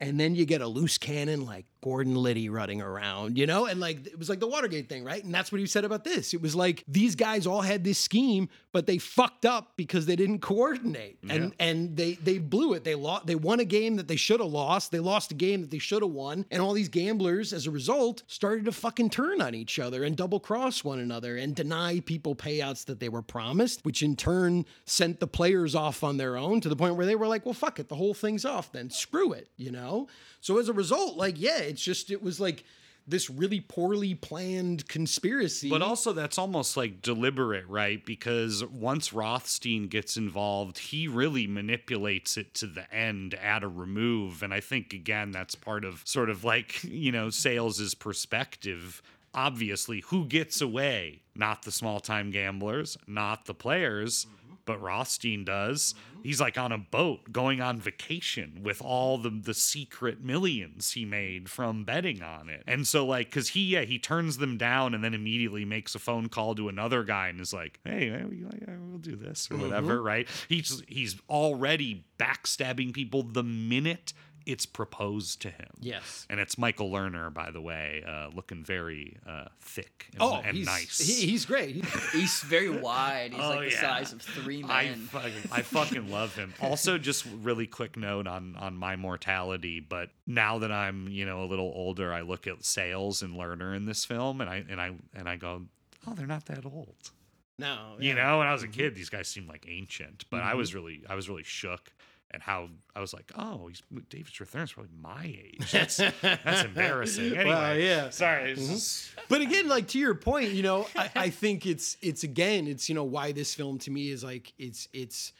And then you get a loose cannon like Gordon Liddy running around, you know? And like, it was like the Watergate thing, right? And that's what he said about this. It was like these guys all had this scheme, but they fucked up because they didn't coordinate. And and they they blew it. They lost they won a game that they should have lost. They lost a game that they should have won. And all these gamblers, as a result, started to fucking turn on each other and double cross one another and deny people payouts that they were promised, which in turn sent the players off on their own to the point where they were like, well, fuck it, the whole thing's off then. Screw it, you know? So as a result, like, yeah, it's just it was like this really poorly planned conspiracy. But also, that's almost like deliberate, right? Because once Rothstein gets involved, he really manipulates it to the end at a remove. And I think, again, that's part of sort of like, you know, Sayles's perspective. Obviously, who gets away? Not the small time gamblers, not the players. But Rothstein does. Mm-hmm. He's like on a boat going on vacation with all the the secret millions he made from betting on it. And so like cuz he yeah, he turns them down and then immediately makes a phone call to another guy and is like, "Hey, we, we'll do this or mm-hmm. whatever," right? He's he's already backstabbing people the minute it's proposed to him. Yes. And it's Michael Lerner, by the way, uh, looking very uh, thick and, oh, and he's, nice. he- he's great. He- He's very wide. He's Oh, like the yeah. size of three I men. fucking, I fucking love him. Also, just really quick note on on my mortality. But now that I'm you know a little older, I look at Sayles and Lerner in this film, and I and I and I go, oh, they're not that old. no, You know, when I was a kid, these guys seemed like ancient, but I was really I was really shook at how I was like, oh, he's David Strathairn's probably my age. That's that's embarrassing. Anyway, Well, yeah. sorry. Mm-hmm. just- but again, like to your point, you know, I, I think it's it's again, it's you know why this film to me is like it's it's.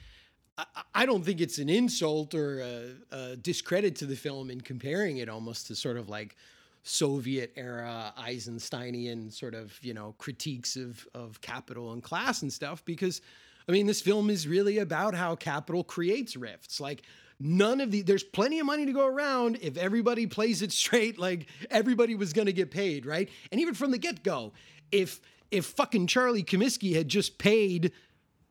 I, I don't think it's an insult or a, a discredit to the film in comparing it almost to sort of like Soviet era Eisensteinian sort of you know critiques of of capital and class and stuff because I mean this film is really about how capital creates rifts like none of the there's plenty of money to go around if everybody plays it straight like everybody was going to get paid right and even from the get-go if if fucking Charlie Comiskey had just paid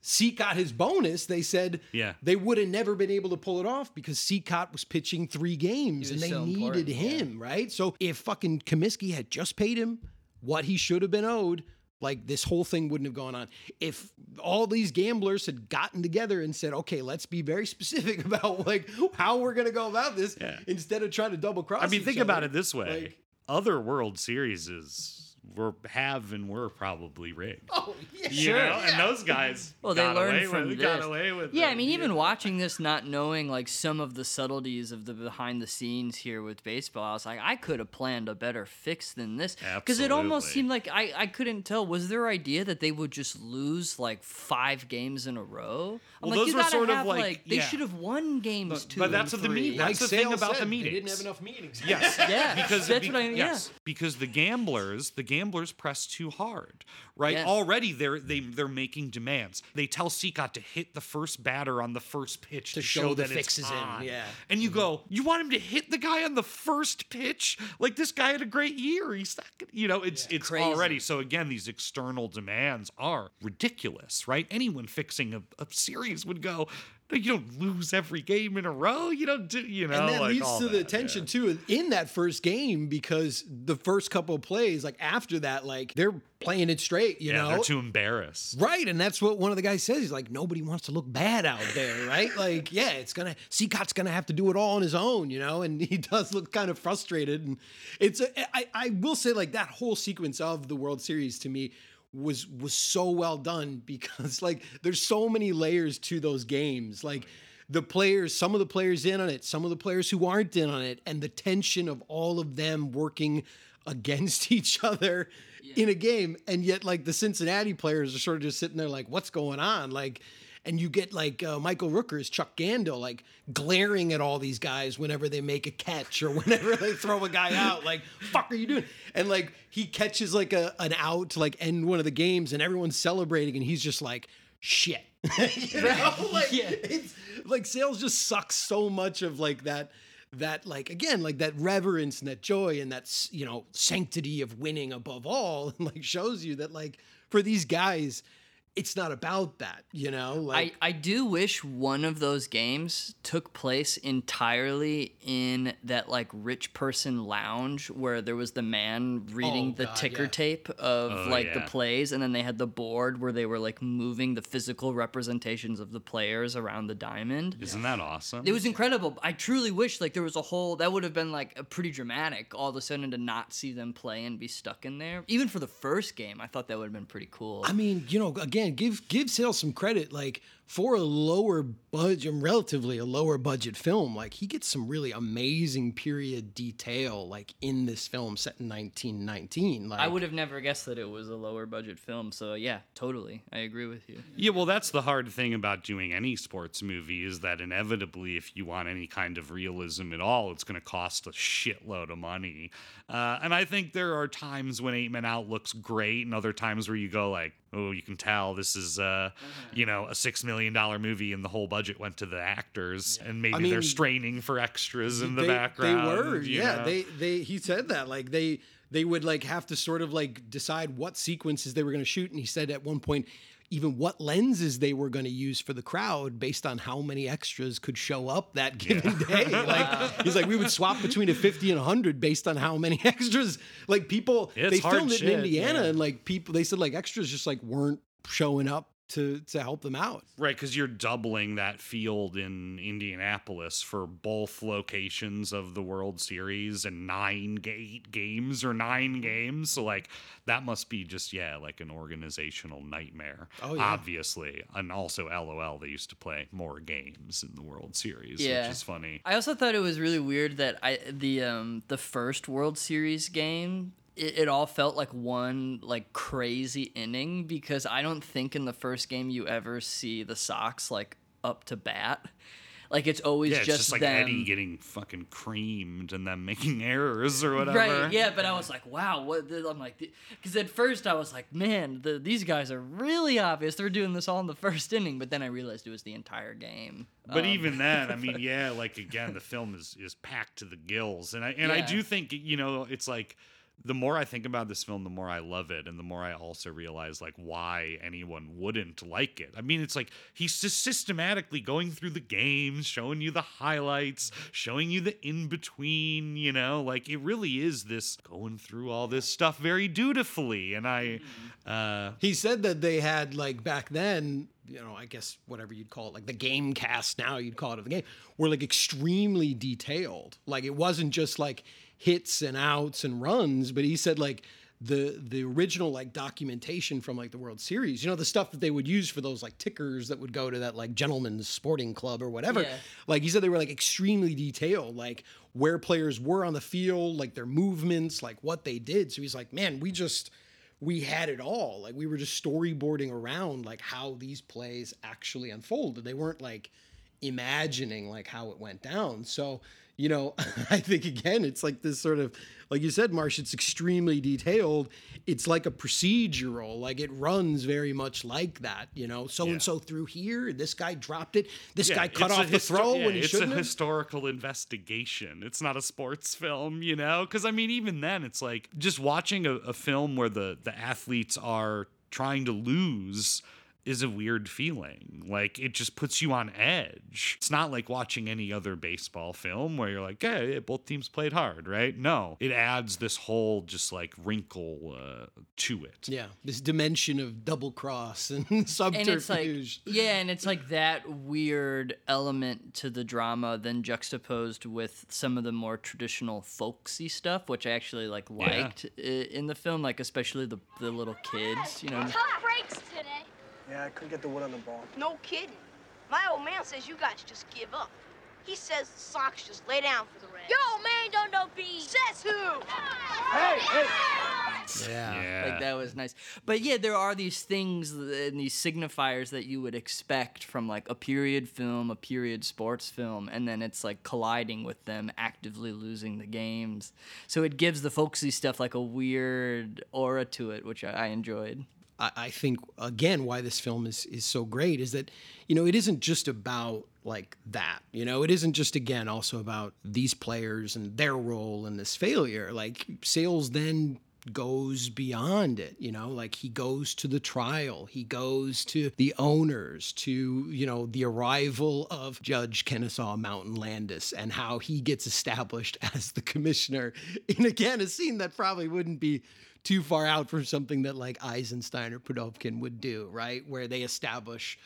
Cicotte his bonus, they said Yeah. they would have never been able to pull it off because Cicotte was pitching three games and they so needed important, yeah. him, right? So if fucking Comiskey had just paid him what he should have been owed, Like this whole thing wouldn't have gone on if all these gamblers had gotten together and said, "Okay, let's be very specific about like how we're going to go about this," Yeah. instead of trying to double cross. I mean, think about it this way: Like, other World Series is were have and were probably rigged. oh yeah, you know, and those guys Well, they learned away from with, this. got away with yeah, it. I mean, even watching this, not knowing like some of the subtleties of the behind the scenes here with baseball, I was like, I could have planned a better fix than this. Because it almost seemed like I, I couldn't tell. Was their idea that they would just lose like five games in a row? I'm Well, like, those you were gotta sort of have, like- they yeah. should have won games But- two. but that's and what the three. mean- that's the thing Sayles about the said, They meetings. didn't have enough meetings. Yes. Yeah, because that's be- what I- mean. yes, because the gamblers, the gamblers press too hard, right? Yeah. Already they're they they're making demands. They tell Cicotte to hit the first batter on the first pitch to, To show the that fix it's is in, on. yeah. And you mm-hmm. go, you want him to hit the guy on the first pitch? Like this guy had a great year. He's not, gonna-" you know, it's it's Crazy. already. So again, these external demands are ridiculous, right? Anyone fixing a, a series would go. "No, You don't lose every game in a row. You don't do, you know. and that like leads to the that, tension yeah. too in that first game because the first couple of plays, like after that, like they're playing it straight, you yeah, know. they're too embarrassed. Right, and that's what one of the guys says. He's like, nobody wants to look bad out there, right? Like, yeah, it's gonna Cicotte's gonna have to do it all on his own, you know. And he does look kind of frustrated. And it's a, I, I will say like that whole sequence of the World Series to me was was so well done because like there's so many layers to those games, like. The players, some of the players in on it, some of the players who aren't in on it, and the tension of all of them working against each other in a game. And yet like the cincinnati players are sort of just sitting there like what's going on? Like and you get like uh, michael rooker's chuck Gandil like glaring at all these guys whenever they make a catch or whenever they throw a guy out like fuck are you doing and like he catches like a, an out to like end one of the games and everyone's celebrating and he's just like shit you know like Yeah. it's like Sayles just sucks so much of like that that like again like that reverence and that joy and that you know sanctity of winning above all and like shows you that like for these guys it's not about that you know like I, I do wish one of those games took place entirely in that like rich person lounge where there was the man reading Oh, the God, ticker yeah. tape of Oh, like the plays and then they had the board where they were like moving the physical representations of the players around the diamond. Isn't that awesome? It was incredible. I truly wish like there was a whole that would have been like a pretty dramatic all of a sudden to not see them play and be stuck in there. Even for the first game, I thought that would have been pretty cool. I mean, you know, again, give give Sayles some credit. Like for a lower budget, relatively a lower budget film, like he gets some really amazing period detail, like in this film set in 1919. Like I would have never guessed that it was a lower budget film. So yeah, totally. I agree with you. Yeah, well, that's the hard thing about doing any sports movie is that inevitably, if you want any kind of realism at all, it's going to cost a shitload of money. Uh, and I think there are times when Eight Men Out looks great, and other times where you go like, oh, you can tell this is, uh, you know, a six million dollar movie, and the whole budget went to the actors, and maybe mean, they're straining for extras in the background. They were, yeah. know? They they he said that like they they would like have to sort of like decide what sequences they were going to shoot, and he said at one point even what lenses they were going to use for the crowd based on how many extras could show up that given day. Like he's like we would swap between a 50 and 100 based on how many extras like people It's they filmed it shit, in Indiana yeah. and like people they said like extras just like weren't showing up to to help them out. Right, because you're doubling that field in Indianapolis for both locations of the World Series and nine, ga- eight games or nine games. So, like, that must be just, yeah, like an organizational nightmare. Oh, yeah. Obviously. And also, LOL, they used to play more games in the World Series, Yeah. which is funny. I also thought it was really weird that I the um the first World Series game it, it all felt like one like crazy inning because I don't think in the first game you ever see the Sox like up to bat. Like it's always Yeah, it's just, just, like them. Eddie getting fucking creamed and them making errors or whatever. Right, yeah, but I was like, wow, what? I'm like, because at first I was like, man, the, these guys are really obvious. They're doing this all in the first inning, but then I realized it was the entire game. But Um, even then, I mean, yeah, like again, the film is is packed to the gills, and I and I do think you know it's like the more I think about this film, the more I love it, and the more I also realize like why anyone wouldn't like it. I mean, it's like he's just systematically going through the games, showing you the highlights, showing you the in between. You know, like it really is this going through all this stuff very dutifully. And I, uh, He said that they had like back then, you know, I guess whatever you'd call it, like the game cast now you'd call it of the game, were like extremely detailed. Like it wasn't just like hits and outs and runs, but he said like the the original like documentation from like the World Series, you know, the stuff that they would use for those like tickers that would go to that like gentleman's sporting club or whatever. Yeah. Like he said they were like extremely detailed, like where players were on the field, like their movements, like what they did. So he's like, man, we just we had it all. Like we were just storyboarding around like how these plays actually unfolded. They weren't like imagining like how it went down. So, you know, I think again, it's like this sort of like you said, Marsh, it's extremely detailed. It's like a procedural, like it runs very much like that, you know. So and so through here, this guy dropped it, this yeah, guy cut it's off the histo- throw yeah, when he it's shouldn't a have. historical investigation. It's not a sports film, you know? Because I mean, even then, it's like just watching a, a film where the the athletes are trying to lose is a weird feeling. Like it just puts you on edge. It's not like watching any other baseball film where you're like, hey, yeah, both teams played hard, right? No, it adds this whole just like wrinkle uh, to it. Yeah, this dimension of double cross and and it's like subterfuge. yeah and it's like that weird element to the drama then juxtaposed with some of the more traditional folksy stuff which i actually like liked i- in the film like especially the, the little kids you know Tough breaks today. Yeah, I couldn't get the wood on the ball. No kidding. My old man says you guys just give up. He says the Sox just lay down for the Reds. Yo, man, don't know B. Says who? Hey, hey! Yeah. like that was nice but yeah there are these things and these signifiers that you would expect from like a period film a period sports film and then it's like colliding with them actively losing the games so it gives the folksy stuff like a weird aura to it which i, I enjoyed I, I think again why this film is is so great is that you know it isn't just about like that you know? It isn't just again also about these players and their role in this failure. Like Sayles then goes beyond it you know? Like he goes to the trial. He goes to the owners to you know the arrival of judge Kenesaw mountain landis and how he gets established as the commissioner in again a scene that probably wouldn't be too far out for something that like Eisenstein or Pudovkin would do, right? Where they establish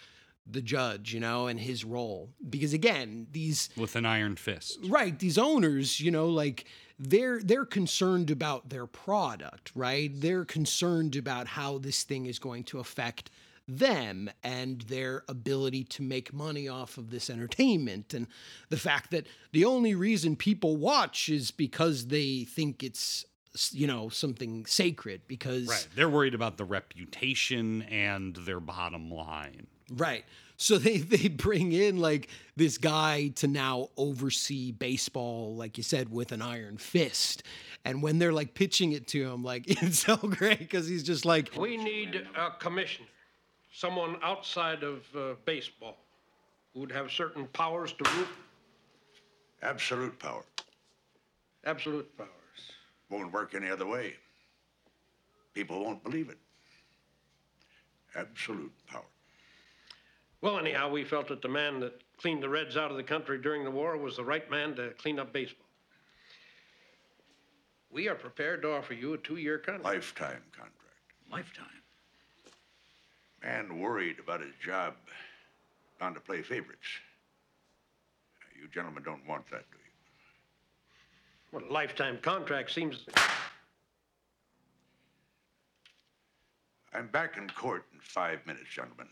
the judge, you know, and his role. Because again, these With an iron fist. right, these owners, you know, like they're they're concerned about their product, right? They're concerned about how this thing is going to affect them and their ability to make money off of this entertainment and the fact that the only reason people watch is because they think it's you know something sacred because Right. They're worried about the reputation and their bottom line. Right. So they they bring in like this guy to now oversee baseball, like you said, with an iron fist. And when they're like pitching it to him, like it's so great because he's just like, We need a commissioner, someone outside of uh, baseball who would have certain powers to rule. Absolute power. Absolute powers. Won't work any other way. People won't believe it. Absolute power. Well, anyhow, we felt that the man that cleaned the Reds out of the country during the war was the right man to clean up baseball. We are prepared to offer you a two-year contract. Lifetime contract. Lifetime. Man worried about his job, bound to play favorites. You gentlemen don't want that, do you? Well, a lifetime contract seems. I'm back in court in five minutes, gentlemen.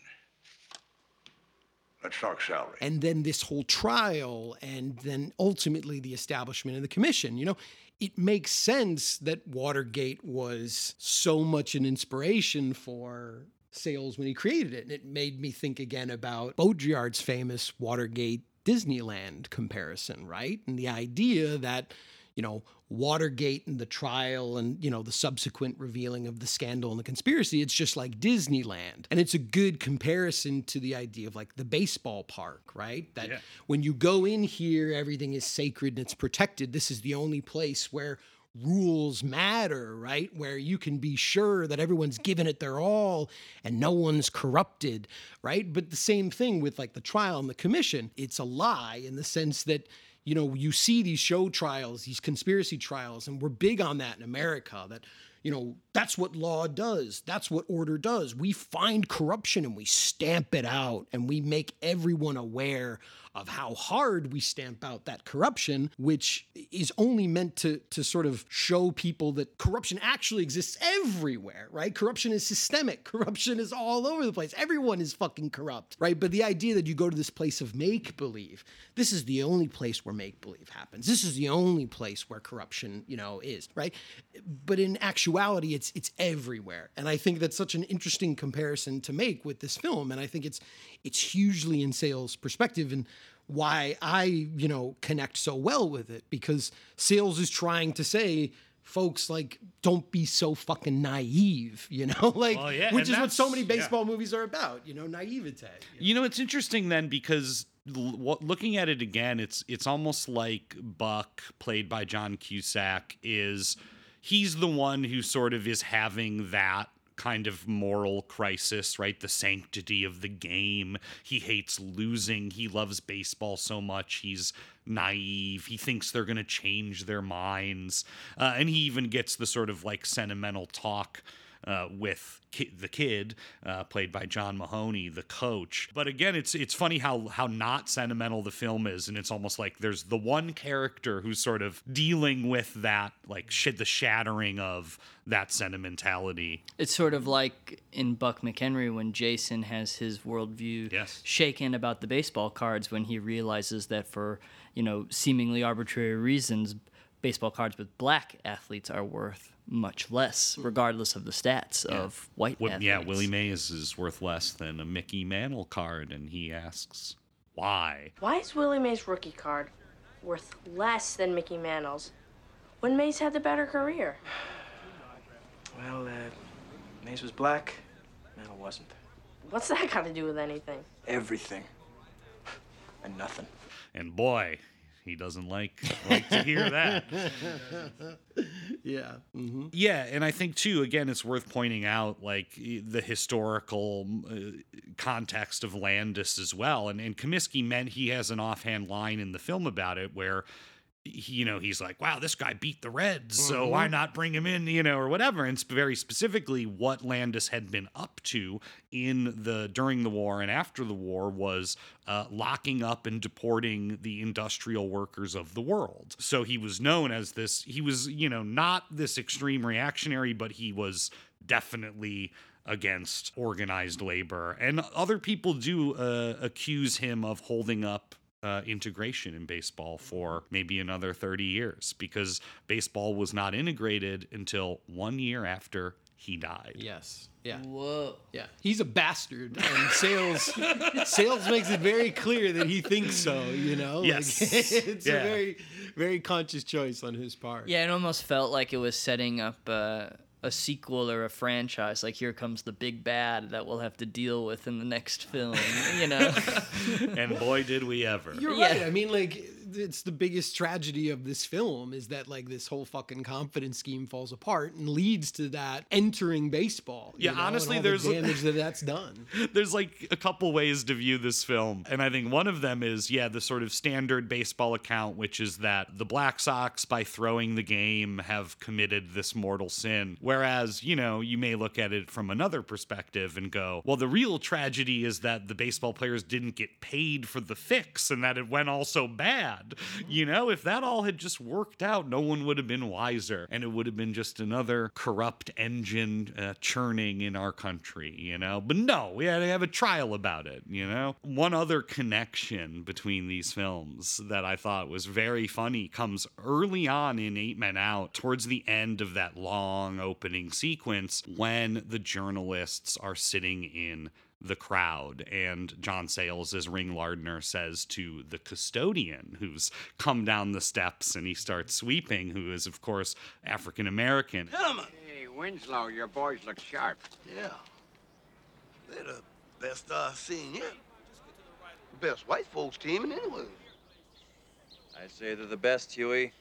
Let's talk salary. and then this whole trial, and then ultimately the establishment of the commission. You know, it makes sense that Watergate was so much an inspiration for Sayles when he created it. And it made me think again about Baudrillard's famous Watergate Disneyland comparison, right? And the idea that, you know, Watergate and the trial and, you know, the subsequent revealing of the scandal and the conspiracy, it's just like Disneyland. And it's a good comparison to the idea of like the baseball park, right? That Yeah. when you go in here, everything is sacred and it's protected. This is the only place where rules matter, right? Where you can be sure that everyone's given it their all and no one's corrupted, right? But the same thing with like the trial and the commission, it's a lie in the sense that you know, you see these show trials, these conspiracy trials, and we're big on that in America that you know, that's what law does. That's what order does. We find corruption and we stamp it out and we make everyone aware of how hard we stamp out that corruption, which is only meant to, to sort of show people that corruption actually exists everywhere, right? Corruption is systemic. Corruption is all over the place. Everyone is fucking corrupt, right? But the idea that you go to this place of make believe, this is the only place where make believe happens. This is the only place where corruption, you know, is, right? But in actuality, it's it's everywhere. And I think that's such an interesting comparison to make with this film. And I think it's it's hugely in Sayles perspective and why I, you know, connect so well with it because Sayles is trying to say, folks, like, don't be so fucking naive, you know, like, Well, yeah, which is what so many yeah. baseball movies are about, you know, naivete. You know, it's interesting then because looking at it again, it's it's almost like Buck, played by John Cusack, is he's the one who sort of is having that kind of moral crisis, right? The sanctity of the game. He hates losing. He loves baseball so much. He's naive. He thinks they're going to change their minds. Uh, and he even gets the sort of like sentimental talk uh, with ki- the kid, uh, played by John Mahoney, the coach. But again, it's it's funny how how not sentimental the film is, and it's almost like there's the one character who's sort of dealing with that, like shit, the shattering of that sentimentality. It's sort of like in Buck McHenry when Jason has his worldview shaken about the baseball cards when he realizes that for, you know, seemingly arbitrary reasons, baseball cards with black athletes are worth much less, regardless of the stats of white Wi- athletes. yeah, Willie Mays is worth less than a Mickey Mantle card, and he asks why. Why is Willie Mays' rookie card worth less than Mickey Mantle's when Mays had the better career? Well, uh, Mays was black, Mantle wasn't. What's that got to do with anything? Everything. And nothing. And boy, he doesn't like like to hear that. yeah. Mm-hmm. Yeah, and I think too. Again, it's worth pointing out like the historical uh, context of Landis as well. And and Comiskey meant he has an offhand line in the film about it where. He, you know, he's like, "Wow, this guy beat the Reds, so why not bring him in?" You know, or whatever. And very specifically, what Landis had been up to in the during the war and after the war was uh, locking up and deporting the industrial workers of the world. So he was known as this. He was, you know, not this extreme reactionary, but he was definitely against organized labor. And other people do uh, accuse him of holding up. Uh, integration in baseball for maybe another 30 years because baseball was not integrated until one year after he died. Yes. Yeah. Whoa. Yeah. He's a bastard. And Sayles Sayles makes it very clear that he thinks so, you know? Like, Yes. it's Yeah. a very, very conscious choice on his part. Yeah, it almost felt like it was setting up uh, a sequel or a franchise. Like here comes the big bad that we'll have to deal with in the next film. You know. and boy, did we ever. You're Yeah. right. I mean, like, it's the biggest tragedy of this film is that, like, this whole fucking confidence scheme falls apart and leads to that entering baseball. you Yeah, know, and honestly, all the there's- damage that that's done. There's like a couple ways to view this film. And I think one of them is, yeah, the sort of standard baseball account, which is that the Black Sox, by throwing the game, have committed this mortal sin. Whereas, you know, you may look at it from another perspective and go, well, the real tragedy is that the baseball players didn't get paid for the fix and that it went all so bad. You know, if that all had just worked out, no one would have been wiser. And it would have been just another corrupt engine uh, churning in our country, you know? But no, we had to have a trial about it, you know? One other connection between these films that I thought was very funny comes early on in Eight Men Out, towards the end of that long opening sequence when the journalists are sitting in the crowd. And John Sayles, as Ring Lardner, says to the custodian who's come down the steps and he starts sweeping, who is, of course, African American. Hey, Winslow, your boys look sharp. Yeah. They're the best I've seen yet. Best white folks team in anyway. I say they're the best, Huey.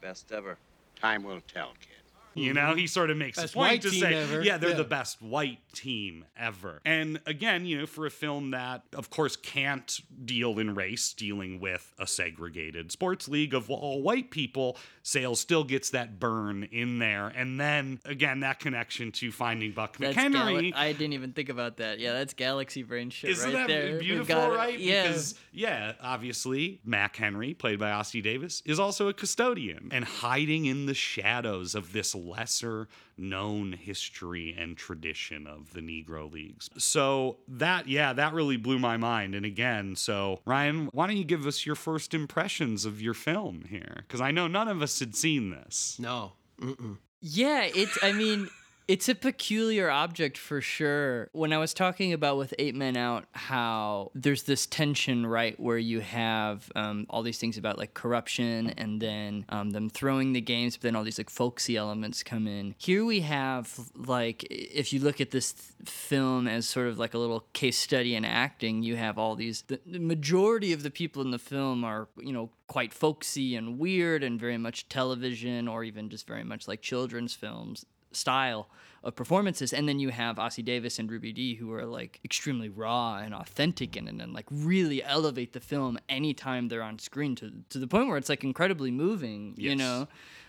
Best ever. Time will tell, kid. You mm-hmm. know, he sort of makes Best a point to say, ever. yeah, they're Yeah. the best white team ever. And again, you know, for a film that, of course, can't deal in race, dealing with a segregated sports league of all white people, Sayles still gets that burn in there. And then again, that connection to finding Buck That's McHenry. Gal- I didn't even think about that. Yeah, that's galaxy brain shit Isn't right that there. Beautiful, got it. right? Yeah. Because, yeah, obviously, McHenry, played by Ossie Davis, is also a custodian and hiding in the shadows of this lesser known history and tradition of the Negro Leagues. So, that, yeah, that really blew my mind. And again, so, Ryan, why don't you give us your first impressions of your film here? Because I know none of us had seen this. No. Mm-mm. Yeah, it's. I mean, it's a peculiar object for sure. When I was talking about with Eight Men Out, how there's this tension, right, where you have um, all these things about like corruption and then um, them throwing the games, but then all these like folksy elements come in. Here we have like, if you look at this th- film as sort of like a little case study in acting, you have all these. The, the majority of the people in the film are, you know, quite folksy and weird and very much television or even just very much like children's films style of performances. And then you have Ossie Davis and Ruby Dee who are like extremely raw and authentic in it and like really elevate the film anytime they're on screen to to the point where it's like incredibly moving you know?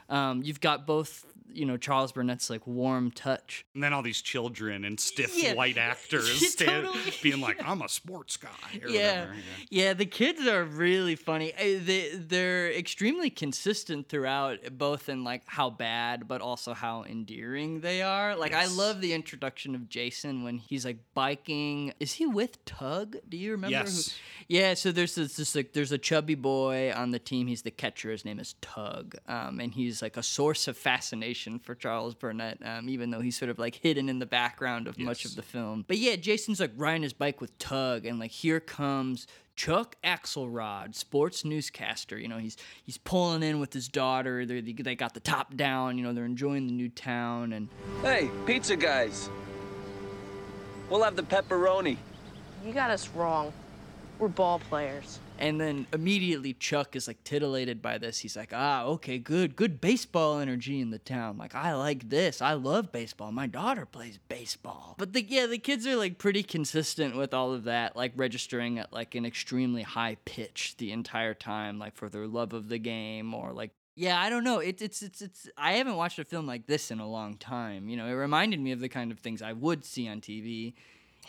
Um, you've got both you know Charles Burnett's like warm touch And then all these children and stiff Yeah. white actors Yeah, stand, totally. being like, I'm a sports guy. Or yeah. whatever. yeah, The kids are really funny. Uh, They they're extremely consistent throughout, both in like how bad, but also how endearing they are. Like I love the introduction of Jason when he's like biking. Is he with Tug? Do you remember? Yes. Who, yeah. So there's this, this like there's a chubby boy on the team. He's the catcher. His name is Tug, um, and he's like a source of fascination for Charles Burnett, um, even though he's sort of like hidden in the background of much of the film. But yeah, Jason's like riding his bike with Tug, and like here comes Chuck Axelrod, sports newscaster. You know, he's he's pulling in with his daughter. They they got the top down. You know, they're enjoying the new town, and Hey, pizza guys. We'll have the pepperoni. You got us wrong. We're ball players. And then immediately Chuck is like titillated by this. He's like, ah, okay, good, good baseball energy in the town. Like, I like this. I love baseball. My daughter plays baseball. But the yeah, the kids are like pretty consistent with all of that, like registering at like an extremely high pitch the entire time, like for their love of the game or like yeah, I don't know. It, it's it's it's. I haven't watched a film like this in a long time. You know, it reminded me of the kind of things I would see on TV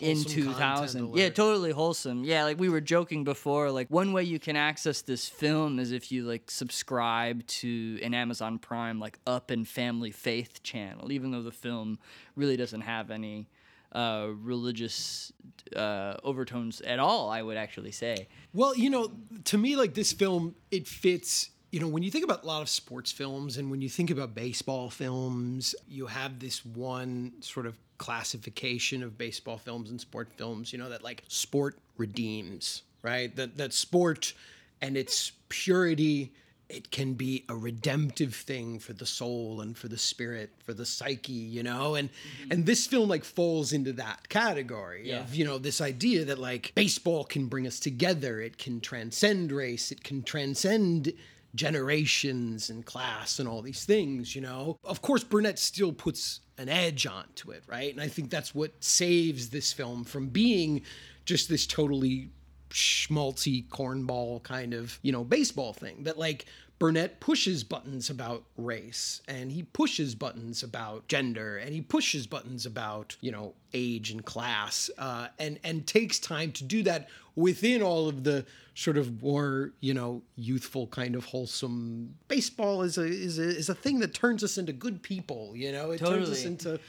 in 2000. Yeah, totally wholesome. Yeah, like we were joking before. Like one way you can access this film is if you like subscribe to an Amazon Prime like Up and Family Faith channel, even though the film really doesn't have any uh, religious uh, overtones at all. I would actually say. Well, you know, to me, like this film, it fits. You know, when you think about a lot of sports films and when you think about baseball films, you have this one sort of classification of baseball films and sport films, you know, that like sport redeems, right? That that sport and its purity, it can be a redemptive thing for the soul and for the spirit, for the psyche, you know? And mm-hmm. and this film like falls into that category Yeah. of, you know, this idea that like baseball can bring us together, it can transcend race, it can transcend generations and class and all these things, you know. Of course, Burnett still puts an edge onto it, right? And I think that's what saves this film from being just this totally schmaltzy cornball kind of, you know, baseball thing. That like Burnett pushes buttons about race and he pushes buttons about gender and he pushes buttons about, you know, age and class uh, and, and takes time to do that within all of the sort of more, you know, youthful kind of wholesome. Baseball is a, is a, is a thing that turns us into good people, you know, it turns us into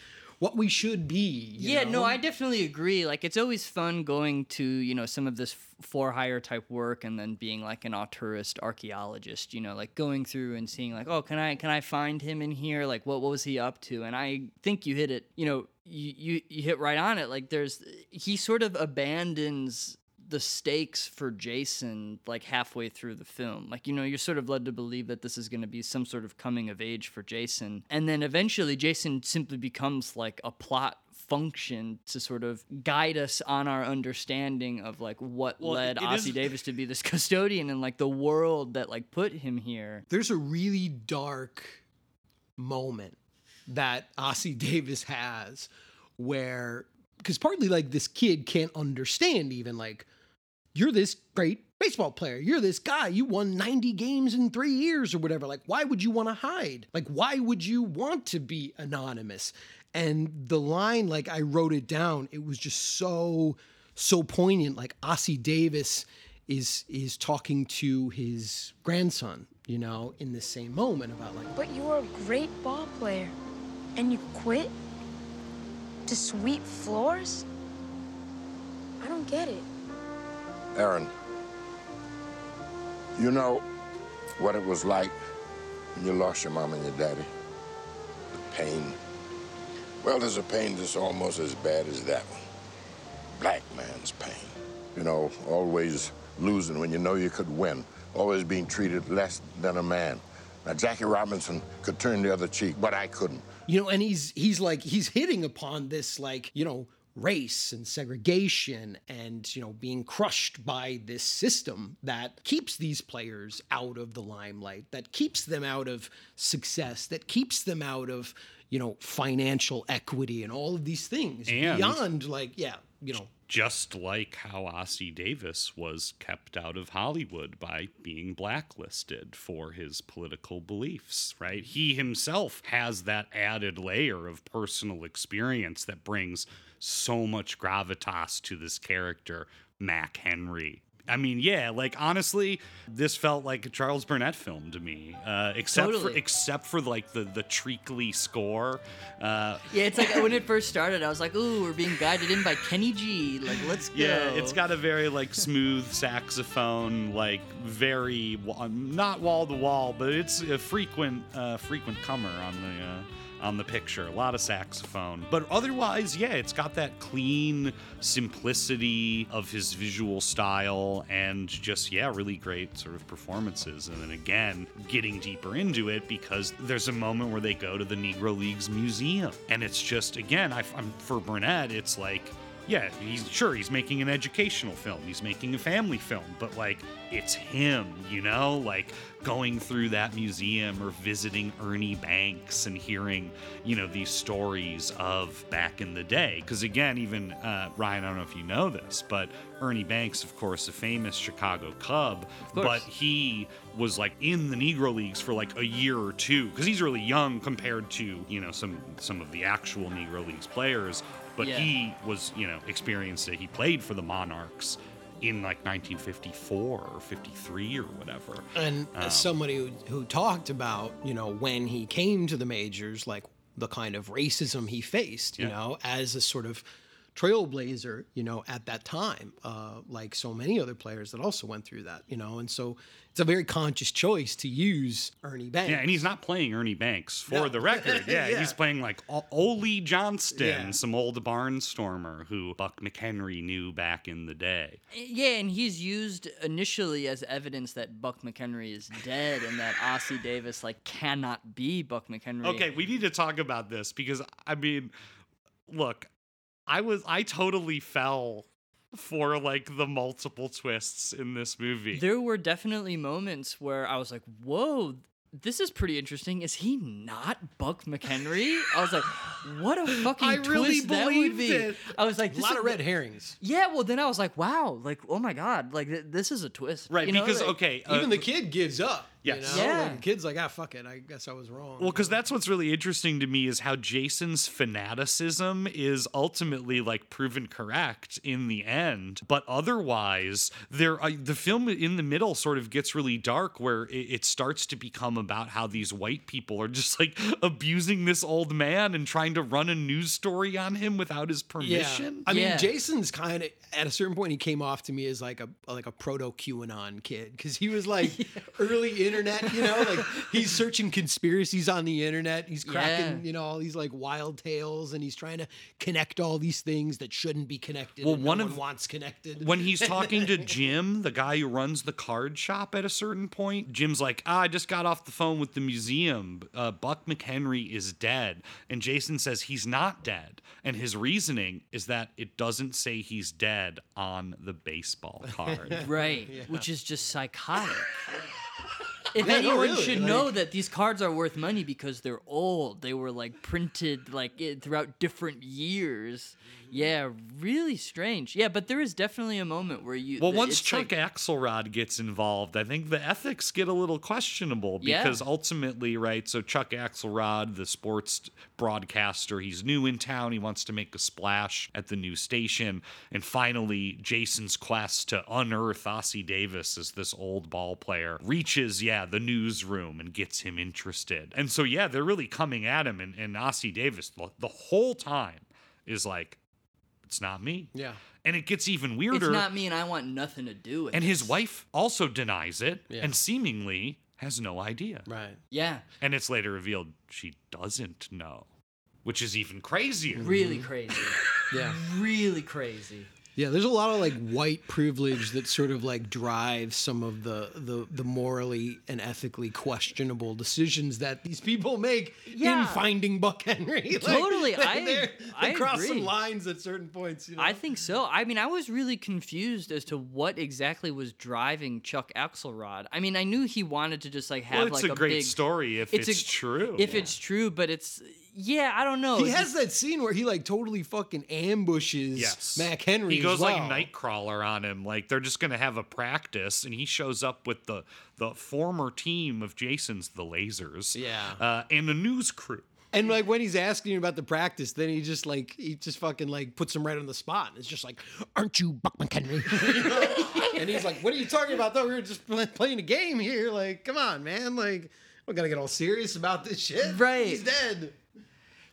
what we should be. you yeah, know? no, I definitely agree. Like, it's always fun going to you know some of this f- for hire type work, and then being like an auteurist archaeologist. You know, like going through and seeing like, oh, can I can I find him in here? Like, what what was he up to? And I think you hit it. You know, you you, you hit right on it. Like, there's he sort of abandons the stakes for Jason like halfway through the film. Like, you know, you're sort of led to believe that this is going to be some sort of coming of age for Jason. And then eventually Jason simply becomes like a plot function to sort of guide us on our understanding of like what Well, led Ossie is- Davis to be this custodian and like the world that like put him here. there's a really dark moment that Ossie Davis has where because partly like this kid can't understand even like you're this great baseball player. You're this guy. You won 90 games in three years or whatever. Like, why would you want to hide? Like, why would you want to be anonymous? And the line, like, I wrote it down. It was just so, so poignant. Like, Ossie Davis is is talking to his grandson, you know, in the same moment about like, But you were a great ball player, and you quit to sweep floors. I don't get it. Aaron, you know what it was like when you lost your mom and your daddy? The pain. Well, there's a pain that's almost as bad as that one. Black man's pain. You know, always losing when you know you could win, always being treated less than a man. Now, Jackie Robinson could turn the other cheek, but I couldn't. you know, and he's he's like he's hitting upon this like you know race and segregation and you know being crushed by this system that keeps these players out of the limelight that keeps them out of success that keeps them out of you know financial equity and all of these things And- beyond like yeah you know just like how Ossie Davis was kept out of Hollywood by being blacklisted for his political beliefs, right? He himself has that added layer of personal experience that brings so much gravitas to this character, Mack Henry. I mean, yeah, like honestly, this felt like a Charles Burnett film to me, uh, except for except for like the the treacly score. Uh, Yeah, it's like when it first started, I was like, "Ooh, we're being guided in by Kenny G. Like, let's go." Yeah, it's got a very like smooth saxophone, like very not wall to wall, but it's a frequent uh, frequent comer on the uh, on the picture. A lot of saxophone, but otherwise, yeah, it's got that clean simplicity of his visual style and just yeah, really great sort of performances. And then again, getting deeper into it because there's a moment where they go to the Negro Leagues Museum, and it's just again, I, I'm for Burnett, it's like yeah, he's sure he's making an educational film, he's making a family film, but like it's him, you know, like going through that museum or visiting Ernie Banks and hearing, you know, these stories of back in the day. Because again, even uh, Ryan, I don't know if you know this, but Ernie Banks, of course, a famous Chicago Cub, but he was like in the Negro Leagues for like a year or two because he's really young compared to you know some some of the actual Negro Leagues players. But Yeah. he was you know experienced it. He played for the Monarchs in like 1954 or 53 or whatever. And Um, as somebody who, who talked about, you know, when he came to the majors, like the kind of racism he faced, you Yeah. know, as a sort of trailblazer, you know, at that time, uh, like so many other players that also went through that, you know, and so it's a very conscious choice to use Ernie Banks. Yeah, and he's not playing Ernie Banks for No. the record. Yeah, Yeah. he's playing like O- Ollie Johnston, Yeah. some old barnstormer who Buck McHenry knew back in the day. Yeah, and he's used initially as evidence that Buck McHenry is dead and that Ossie Davis like cannot be Buck McHenry. Okay, we need to talk about this because I mean, look, I was I totally fell for like the multiple twists in this movie. There were definitely moments where I was like, "Whoa, this is pretty interesting. Is he not Buck McHenry?" I was like, "What a fucking I really twist that would be!" it. I was like, a this lot is- of red herrings. Yeah, well, then I was like, "Wow, like, oh my god, like th- this is a twist." Right, you know, because like- okay, uh, Even the kid gives up. Yes. You know? Yeah. Like, kid's like, ah, fuck it. I guess I was wrong. Well, because that's what's really interesting to me is how Jason's fanaticism is ultimately like proven correct in the end, but otherwise, there uh, the film in the middle sort of gets really dark, where it, it starts to become about how these white people are just like abusing this old man and trying to run a news story on him without his permission. Yeah. I mean, Yeah. Jason's kind of at a certain point he came off to me as like a like a proto QAnon kid because he was like early internet, you know, like he's searching conspiracies on the internet. He's cracking, Yeah. you know, all these like wild tales, and he's trying to connect all these things that shouldn't be connected. Well, one no of- one wants connected. when he's talking to Jim, the guy who runs the card shop at a certain point, Jim's like, ah, I just got off the phone with the museum. Uh, Buck McHenry is dead. And Jason says he's not dead. And his reasoning is that it doesn't say he's dead on the baseball card. right, which is just psychotic. If Yeah, no, anyone really, should like- know that these cards are worth money because they're old, they were like printed like it, throughout different years. Yeah, really strange. Yeah, but there is definitely a moment where you. Well, th- once Chuck like- Axelrod gets involved, I think the ethics get a little questionable Yeah. because ultimately, right? So Chuck Axelrod, the sports broadcaster, he's new in town. He wants to make a splash at the new station, and finally, Jason's quest to unearth Ossie Davis as this old ball player reaches, yeah, the newsroom and gets him interested. And so, yeah, they're really coming at him, and, and Ossie Davis the, the whole time is like, "It's not me." Yeah. And it gets even weirder. It's not me, and I want nothing to do with it. And it. his wife also denies it Yeah. and seemingly has no idea. Right. Yeah. And it's later revealed she doesn't know, which is even crazier. Really crazy. Yeah. Really crazy. Yeah, there's a lot of like white privilege that sort of like drives some of the the the morally and ethically questionable decisions that these people make in finding Buck Henry. Like, Totally, I- they're- they I cross some lines at certain points. You know? I think so. I mean, I was really confused as to what exactly was driving Chuck Axelrod. I mean, I knew he wanted to just like have Well, it's like a great big story if it's true. If it's true, but it's yeah, I don't know. he It's has just- that scene where he like totally fucking ambushes Yes. Mack Henry. He goes as well. like Nightcrawler on him. Like they're just gonna have a practice, and he shows up with the the former team of Jason's, the Lasers. Yeah. Uh, and a news crew. And like when he's asking about the practice, then he just like he just fucking like puts him right on the spot. And it's just like, aren't you Buck McHenry? You know? and he's like, what are you talking about? Though we were just pl- playing a game here. Like, come on, man. Like, we're gonna get all serious about this shit. Right. He's dead.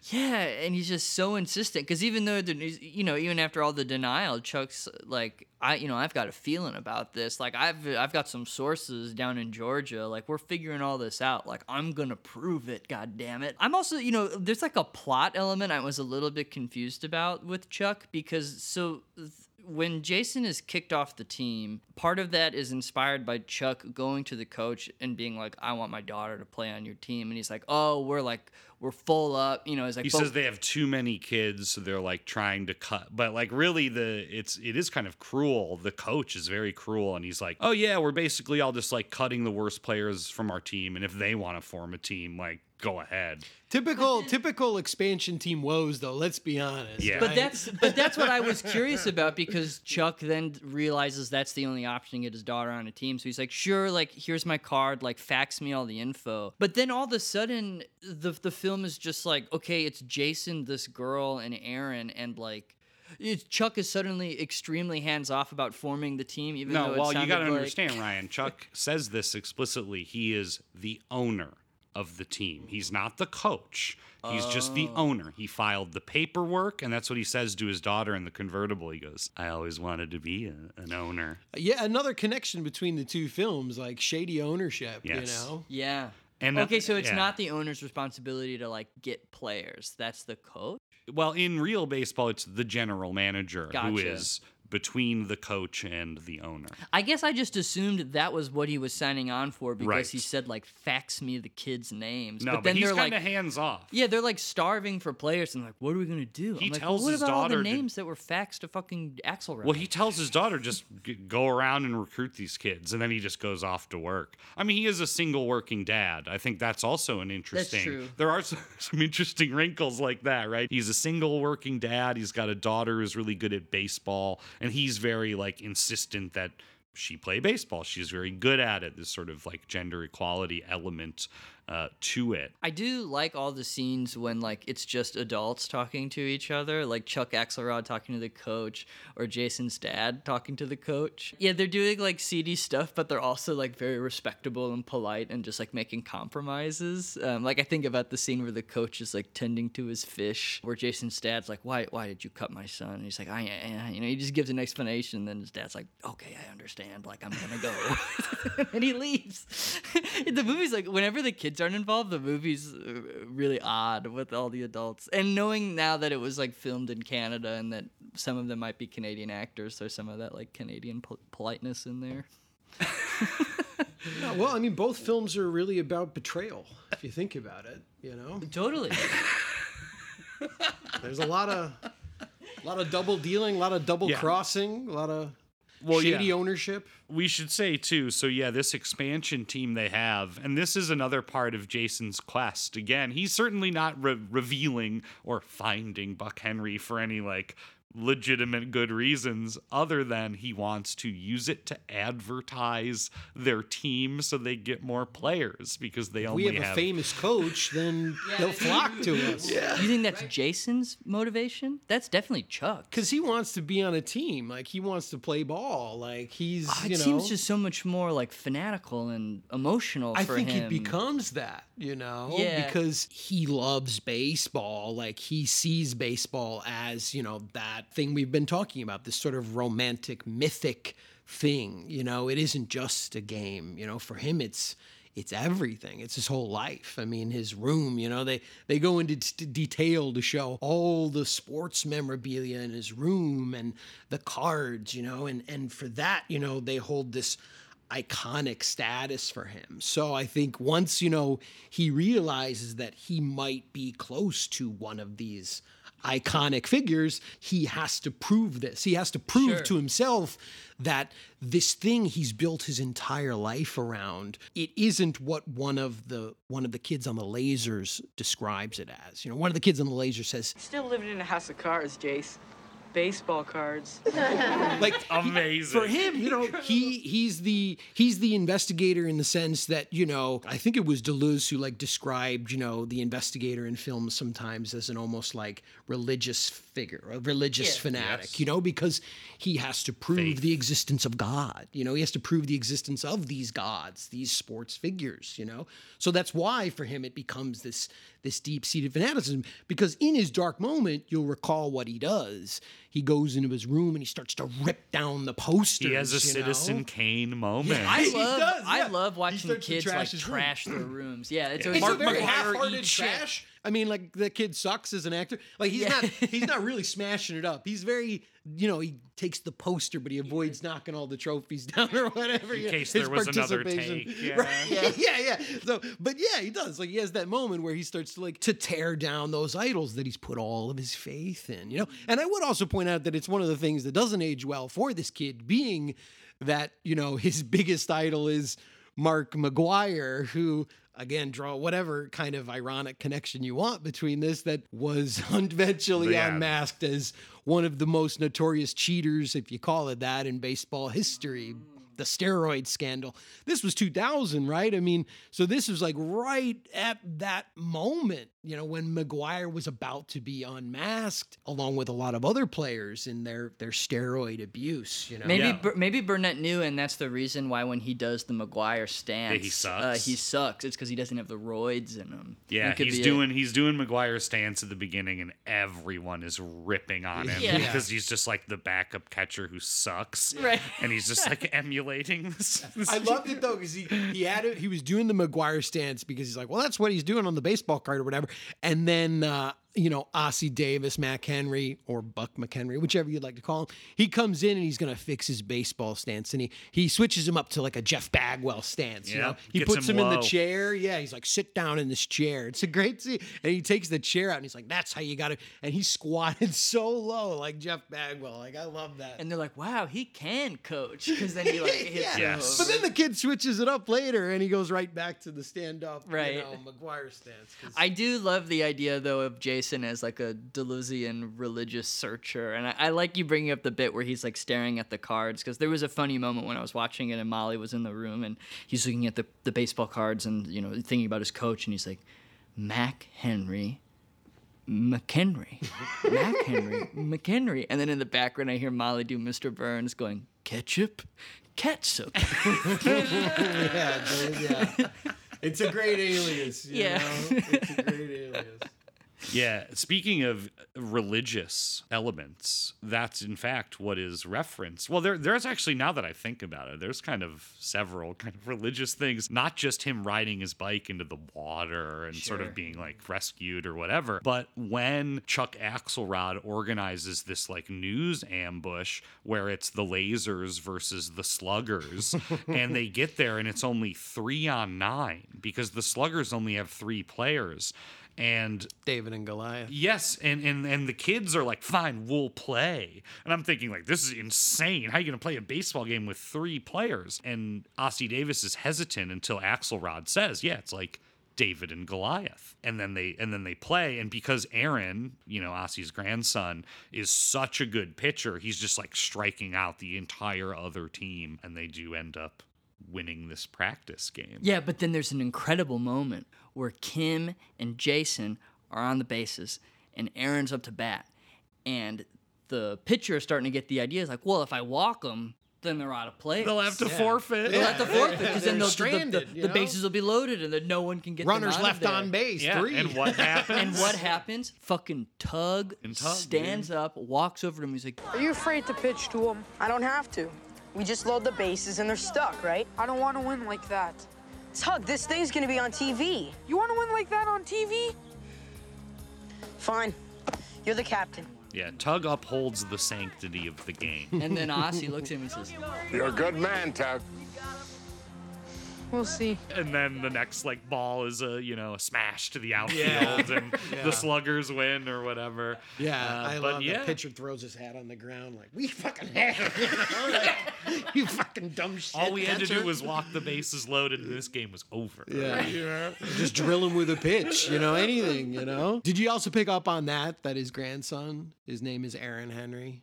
Yeah, and he's just so insistent because even though the you know, even after all the denial, Chuck's like, I, you know, I've got a feeling about this. Like, I've, I've got some sources down in Georgia. Like, we're figuring all this out. Like, I'm gonna prove it. God damn it. I'm also, you know, there's like a plot element I was a little bit confused about with Chuck because so. th- when Jason is kicked off the team, part of that is inspired by Chuck going to the coach and being like, "I want my daughter to play on your team," and he's like, "Oh, we're like we're full up," you know. He's like, he "But- says they have too many kids, so they're like trying to cut. But like really, the it's it is kind of cruel. The coach is very cruel, and he's like, "Oh yeah, we're basically all just like cutting the worst players from our team, and if they want to form a team, like go ahead." Typical, typical expansion team woes, though. Let's be honest. Yeah. But right? that's but that's what I was curious about because Chuck then realizes that's the only option to get his daughter on a team. So he's like, "Sure, like here's my card, like fax me all the info." But then all of a sudden, the the film is just like, okay, it's Jason, this girl, and Aaron, and like. It's, Chuck is suddenly extremely hands off about forming the team, even though No, it well, you got to like- understand, Ryan. Chuck says this explicitly. He is the owner of the team. He's not the coach. He's just the Oh. owner. He filed the paperwork, and that's what he says to his daughter in the convertible. He goes, "I always wanted to be a, an owner." yeah, another connection between the two films, like shady ownership. Yes. You know. Yeah. And okay, so it's yeah. not the owner's responsibility to like get players. That's the coach. Well, in real baseball, it's the general manager who Gotcha. is between the coach and the owner. I guess I just assumed that was what he was signing on for because Right. he said like fax me the kids' names. No, but but, then he's they're kind like of hands off. Yeah, they're like starving for players and like, what are we gonna do? He I'm like, tells well, what his about all daughter the to- names that were faxed to fucking Axelrod? Well, he tells his daughter just go around and recruit these kids, and then he just goes off to work. I mean, he is a single working dad. I think that's also an interesting. That's true. There are some, some interesting wrinkles like that, right? He's a single working dad. He's got a daughter who's really good at baseball, and he's very like insistent that she play baseball. She's very good at it. This sort of like gender equality element uh, to it. I do like all the scenes when like it's just adults talking to each other, like Chuck Axelrod talking to the coach or Jason's dad talking to the coach. Yeah, they're doing like seedy stuff, but they're also like very respectable and polite and just like making compromises. Um, like I think about the scene where the coach is like tending to his fish, where Jason's dad's like, "Why, why did you cut my son?" And he's like, "I, I you know," he just gives an explanation. Then his dad's like, "Okay, I understand. Like I'm gonna go," and he leaves. the movie's like whenever the kids aren't involved, the movie's uh, really odd with all the adults. And knowing now that it was like filmed in Canada and that some of them might be Canadian actors, there's some of that like Canadian pol- politeness in there. Yeah, well, I mean, both films are really about betrayal, if you think about it. You know, Totally. there's a lot of, a lot of double dealing, a lot of double Yeah. crossing, a lot of. Well, shady yeah. ownership. We should say too. So yeah, this expansion team they have, and this is another part of Jason's quest. Again, he's certainly not re- revealing or finding Buck Henry for any like legitimate good reasons other than he wants to use it to advertise their team so they get more players because they If only we have a famous coach, then they'll flock to us. yeah. You think that's Jason's motivation? That's definitely Chuck. Because he wants to be on a team. Like he wants to play ball. Like he's Ah, you know. seems just so much more like fanatical and emotional I for think him. he becomes that, you know, Yeah. because he loves baseball. Like he sees baseball as, you know, that thing we've been talking about, this sort of romantic, mythic thing. You know, it isn't just a game. You know, for him, it's it's everything. It's his whole life. I mean, his room. You know, they they go into t- detail to show all the sports memorabilia in his room and the cards. You know, and and for that, you know, they hold this iconic status for him. So I think once, you know, he realizes that he might be close to one of these iconic figures, he has to prove this. He has to prove Sure. to himself that this thing he's built his entire life around, it isn't what one of the one of the kids on the lasers describes it as. You know, one of the kids on the laser says, Still living in a house of cards, Jace. Baseball cards. like amazing for him you know he he's the he's the investigator in the sense that you know i think it was deleuze who like described you know the investigator in films sometimes as an almost like religious figure a religious Yeah. fanatic Yes. you know because he has to prove Faith. the existence of god you know he has to prove the existence of these gods these sports figures you know so that's why for him it becomes this this deep-seated fanaticism because in his dark moment you'll recall what he does he goes into his room and he starts to rip down the posters he has a Citizen know? Kane moment. I He love does, I love watching starts to kids like trash room. their rooms. Yeah, it's Yeah. always It's a Mark very half-hearted eats shit. trash. I mean, like the kid sucks as an actor. Like he's Yeah. not he's not really smashing it up. He's very you know he takes the poster, but he avoids knocking all the trophies down or whatever. In you know, case his there was another participation. take, yeah. Right. yeah, yeah, yeah. So, but yeah, he does. Like he has that moment where he starts to like to tear down those idols that he's put all of his faith in. You know, and I would also point out that it's one of the things that doesn't age well for this kid, being that you know his biggest idol is Mark McGwire, who again draw whatever kind of ironic connection you want between this that was eventually Yeah. unmasked as one of the most notorious cheaters, if you call it that, in baseball history. The steroid scandal. This was 2000, right? I mean, so this was like right at that moment, you know, when McGwire was about to be unmasked, along with a lot of other players in their their steroid abuse. You know, Maybe Yeah. Bur- maybe Burnett knew, and that's the reason why when he does the McGwire stance, he Uh, sucks? he sucks. It's because he doesn't have the roids in him. Yeah, he's be it. doing he's doing McGwire's stance at the beginning, and everyone is ripping on him Yeah. because he's just like the backup catcher who sucks, Right. And he's just like emulating this. this I loved it though because he he had it. He was doing the McGwire stance because he's like, well, that's what he's doing on the baseball card or whatever. And then uh, you know, Ossie Davis, Mack Henry, or Buck McHenry, whichever you'd like to call him, he comes in and he's gonna fix his baseball stance, and he he switches him up to like a Jeff Bagwell stance. You Yeah, know, he gets puts him him, in the chair. Yeah, he's like, sit down in this chair. It's a great scene, and he takes the chair out and he's like, that's how you got to. And he squatted so low, like Jeff Bagwell. Like I love that. And they're like, "Wow, he can coach," because then he like hits Yeah. him But then the kid switches it up later and he goes right back to the stand up, Right. you know, McGwire stance. I do love the idea though of Jason as like a Deleuzian religious searcher, and I, I like you bringing up the bit where he's like staring at the cards because there was a funny moment when I was watching it and Molly was in the room and he's looking at the the baseball cards and you know thinking about his coach and he's like, Mack Henry. McHenry, Mack Henry, McHenry, and then in the background I hear Molly do Mr. Burns going ketchup, ketchup. yeah, dude, yeah. It's a great alias. you Yeah. know? It's a great alias. Yeah, speaking of religious elements, that's in fact what is referenced. Well, there, there's actually now that I think about it, there's kind of several kind of religious things, not just him riding his bike into the water and sort of being like rescued or whatever, but when Chuck Axelrod organizes this like news ambush where it's the lasers versus the sluggers, and they get there and it's only three on nine because the sluggers only have three players. And David and Goliath. Yes, and and and the kids are like, "Fine, we'll play." And I'm thinking like, "This is insane. How are you going to play a baseball game with three players?" And Ossie Davis is hesitant until Axelrod says, "Yeah, it's like David and Goliath." And then they and then they play and because Aaron, you know, Ossie's grandson is such a good pitcher, he's just like striking out the entire other team and they do end up winning this practice game. Yeah, but then there's an incredible moment where Kim and Jason are on the bases and Aaron's up to bat. And the pitcher is starting to get the idea. It's like, well, if I walk them, then they're out of play. They'll have to Yeah. forfeit. They'll have to forfeit because then They're they'll, stranded, the, the, you the bases will be loaded and then no one can get them Runners out of left there. on base. Yeah, Three. and what happens? And what happens? Fucking Tug, And Tug, stands up, walks over to him. He's like, Are you afraid to pitch to them? I don't have to. We just load the bases and they're stuck, right? I don't want to win like that. Tug, this thing's gonna be on TV. You want to win like that on TV? Fine. You're the captain. Yeah, Tug upholds the sanctity of the game. and then Ossie looks at him and says, You're a good man, Tug. We'll see. and then the next like ball is a you know a smash to the outfield Yeah. and Yeah. the sluggers win or whatever Yeah, Uh, I but love yeah the pitcher throws his hat on the ground like we fucking have you know? Like, you fucking dumb shit. all we had to do was walk the bases loaded and this game was over Yeah. you know? just drill him with a pitch, you know, anything, you know. Did you also pick up on that? That his grandson, his name is Aaron Henry.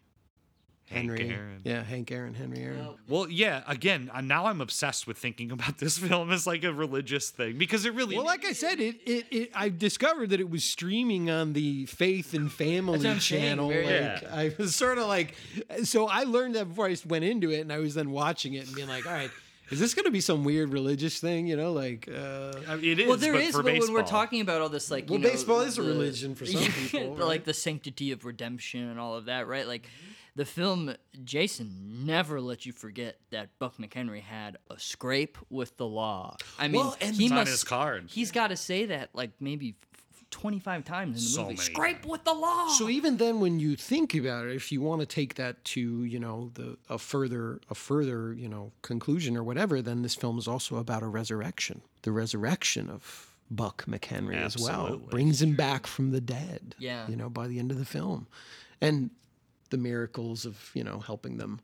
Hank Henry, Aaron. yeah, Hank Aaron, Henry Aaron. well yeah again uh, now i'm obsessed with thinking about this film as like a religious thing because it really Well, like I said, it, it it I discovered that it was streaming on the Faith and Family That's saying, channel. very- like, Yeah. I was sort of like, so I learned that before I went into it, and I was then watching it and being like, all right. Is this going to be some weird religious thing? You know, like uh, I mean, it is well, there but is, for but when we're talking about all this, like, you Well, know, baseball is a religion for some people, the, like the sanctity of redemption and all of that, right? Like, the film Jason never let you forget that Buck McHenry had a scrape with the law. I mean, Well, and- he It's on must his card. He's got to say that like maybe twenty five times in the So movie. many Scrape with the law. So even then, when you think about it, if you want to take that to you know the a further a further you know conclusion or whatever, then this film is also about a resurrection, the resurrection of Buck McHenry as well, brings him back from the dead. Yeah. you know by the end of the film, and the miracles of you know helping them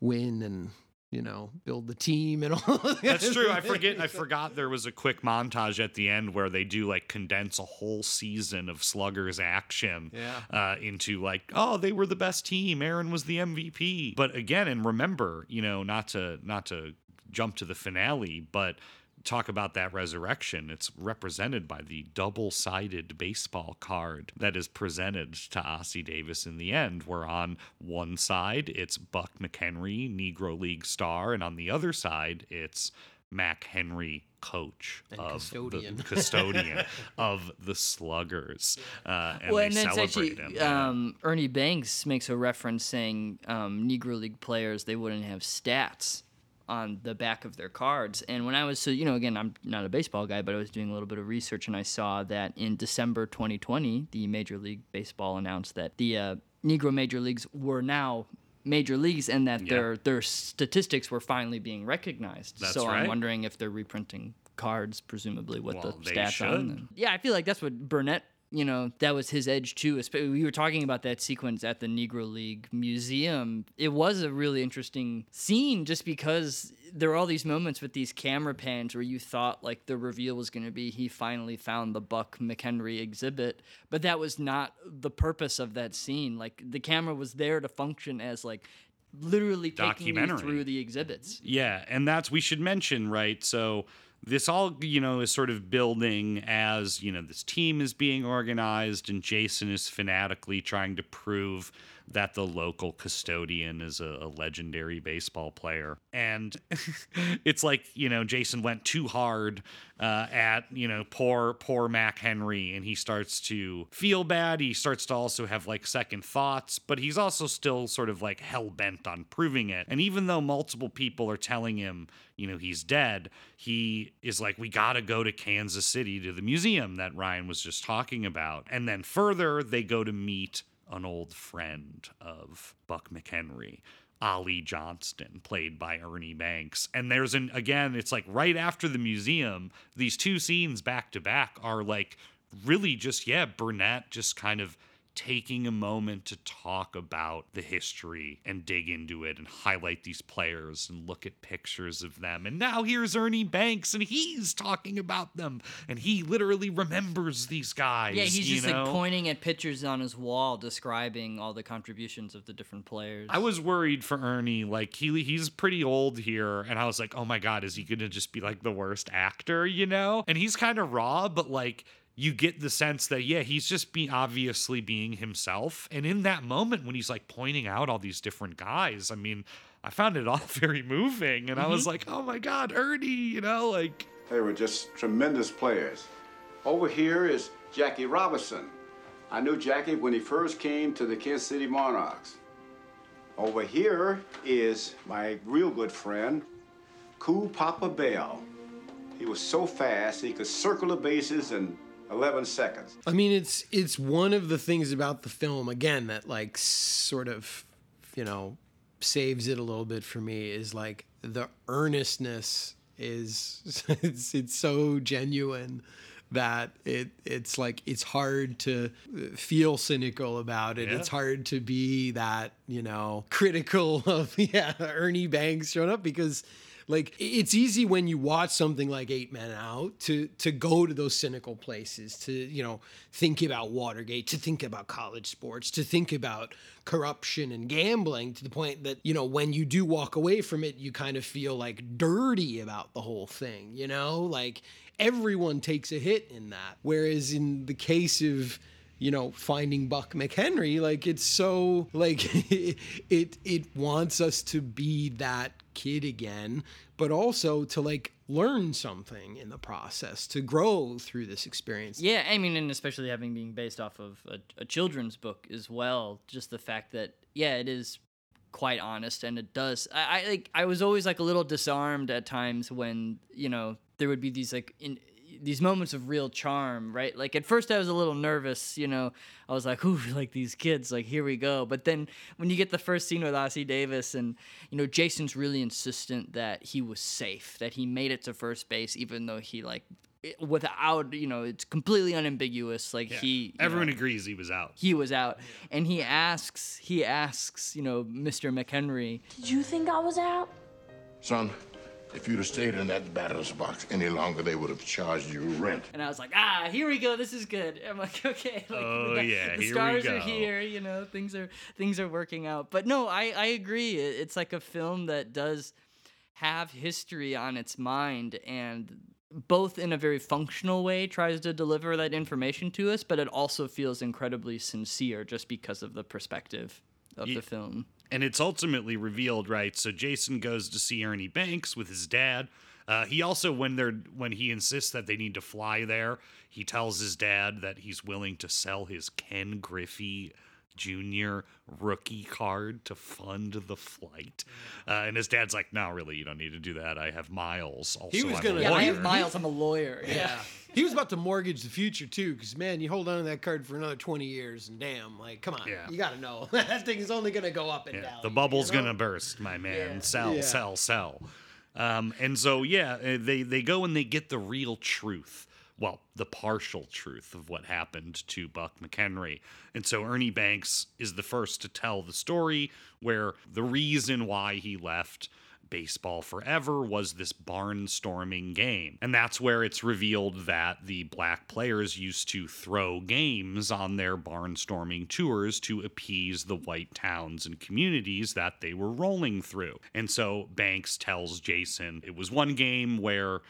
win and you know build the team and all. that That's true. I forget. I forgot there was a quick montage at the end where they do like condense a whole season of Sluggers action Yeah. uh, into like, oh, they were the best team. Aaron was the MVP. But again, and remember, you know, not to not to jump to the finale, but talk about that resurrection. It's represented by the double-sided baseball card that is presented to Ossie Davis in the end. Where on one side it's Buck McHenry, Negro League star, and on the other side it's Mack Henry, coach And of custodian. the custodian of the Sluggers, uh, and well, they and then celebrate actually him. um, Ernie Banks makes a reference saying um, Negro League players they wouldn't have stats on the back of their cards. And when I was so you know again I'm not a baseball guy, but I was doing a little bit of research and I saw that in December 2020 the Major League Baseball announced that the uh, Negro Major Leagues were now major leagues and that Yeah. their their statistics were finally being recognized. That's so right. I'm wondering if they're reprinting cards presumably with Well, the stats on. them. Yeah, I feel like that's what Burnett, you know, that was his edge too. We were talking about that sequence at the Negro League Museum. It was a really interesting scene just because there were all these moments with these camera pans where you thought like the reveal was going to be he finally found the Buck McHenry exhibit, but that was not the purpose of that scene. Like the camera was there to function as like literally taking you Documentary. through the exhibits. Yeah, and that's we should mention, right? So this all, you know, is sort of building as, you know, this team is being organized and Jason is fanatically trying to prove that the local custodian is a, a legendary baseball player. And it's like, you know, Jason went too hard uh, at, you know, poor, poor Mack Henry, and he starts to feel bad. He starts to also have like second thoughts, but he's also still sort of like hell bent on proving it. And even though multiple people are telling him, you know, he's dead, he is like, we got to go to Kansas City to the museum that Ryan was just talking about. And then further, they go to meet an old friend of Buck McHenry. Ollie Johnston, played by Ernie Banks. And there's an, again, it's like right after the museum, these two scenes back to back are like really just, yeah, Burnett just kind of taking a moment to talk about the history and dig into it and highlight these players and look at pictures of them. And now here's Ernie Banks and he's talking about them and he literally remembers these guys. Yeah, he's just know? like pointing at pictures on his wall describing all the contributions of the different players. I was worried for Ernie. Like he he's pretty old here, and I was like, oh my god, is he gonna just be like the worst actor, you know? And he's kind of raw, but like you get the sense that yeah, he's just being obviously being himself. And in that moment when he's like pointing out all these different guys, I mean, I found it all very moving, and I was Mhm. like, oh my god, Ernie, you know, like They were just tremendous players. Over here is Jackie Robinson. I knew Jackie when he first came to the Kansas City Monarchs. Over here is my real good friend, Cool Papa Bell. He was so fast he could circle the bases in 11 seconds. I mean, it's it's one of the things about the film again that like sort of, you know, saves it a little bit for me is like the earnestness is it's it's so genuine that it it's like it's hard to feel cynical about it. Yeah. It's hard to be that, you know, critical of yeah, Ernie Banks showing up because like it's easy when you watch something like Eight Men Out to to go to those cynical places to you know think about Watergate, to think about college sports, to think about corruption and gambling to the point that you know when you do walk away from it, you kind of feel like dirty about the whole thing. You know, like everyone takes a hit in that. Whereas in the case of you know, finding Buck McHenry, like it's so like it it wants us to be that kid again, but also to like learn something in the process, to grow through this experience. Yeah, I mean, and especially having being based off of a, a children's book as well, just the fact that yeah, it is quite honest and it does. I, I like I was always like a little disarmed at times when you know there would be these like in these moments of real charm, right? Like at first I was a little nervous, you know. I was like, "Ooh, like these kids, like here we go." But then when you get the first scene with Ossie Davis and you know Jason's really insistent that he was safe, that he made it to first base even though he like without, you know, it's completely unambiguous like yeah. he everyone know, agrees he was out. he was out and he asks he asks, you know, Mr. McHenry, Did you think I was out? Son, if you'd have stayed in that batter's box any longer, they would have charged you rent. And I was like, ah, here we go. This is good. I'm like, okay, like Oh, we got- yeah, the here we stars go. are here. You know, things are things are working out. But no, I I agree. It's like a film that does have history on its mind and both in a very functional way tries to deliver that information to us, but it also feels incredibly sincere just because of the perspective of Ye- the film. And it's ultimately revealed, right? So Jason goes to see Ernie Banks with his dad. Uh, he also, when they're when he insists that they need to fly there, he tells his dad that he's willing to sell his Ken Griffey Jr. rookie card to fund the flight. Uh, and his dad's like, "No, really, you don't need to do that. I have Miles. Also, He was I'm a gonna- Yeah, I have lawyer." Miles. I'm a lawyer. Yeah. he was about to mortgage the future too, because man, you hold on to that card for another 20 years, and damn, like, come on, Yeah. you gotta know that thing is only gonna go up and Yeah, down. the bubble's you know? gonna burst, my man. Yeah. Sell, Yeah. sell, sell. Um, and so yeah, uh, they they go and they get the real truth. Well, the partial truth of what happened to Buck McHenry. And so Ernie Banks is the first to tell the story where the reason why he left baseball forever was this barnstorming game. And that's where it's revealed that the black players used to throw games on their barnstorming tours to appease the white towns and communities that they were rolling through. And so Banks tells Jason it was one game where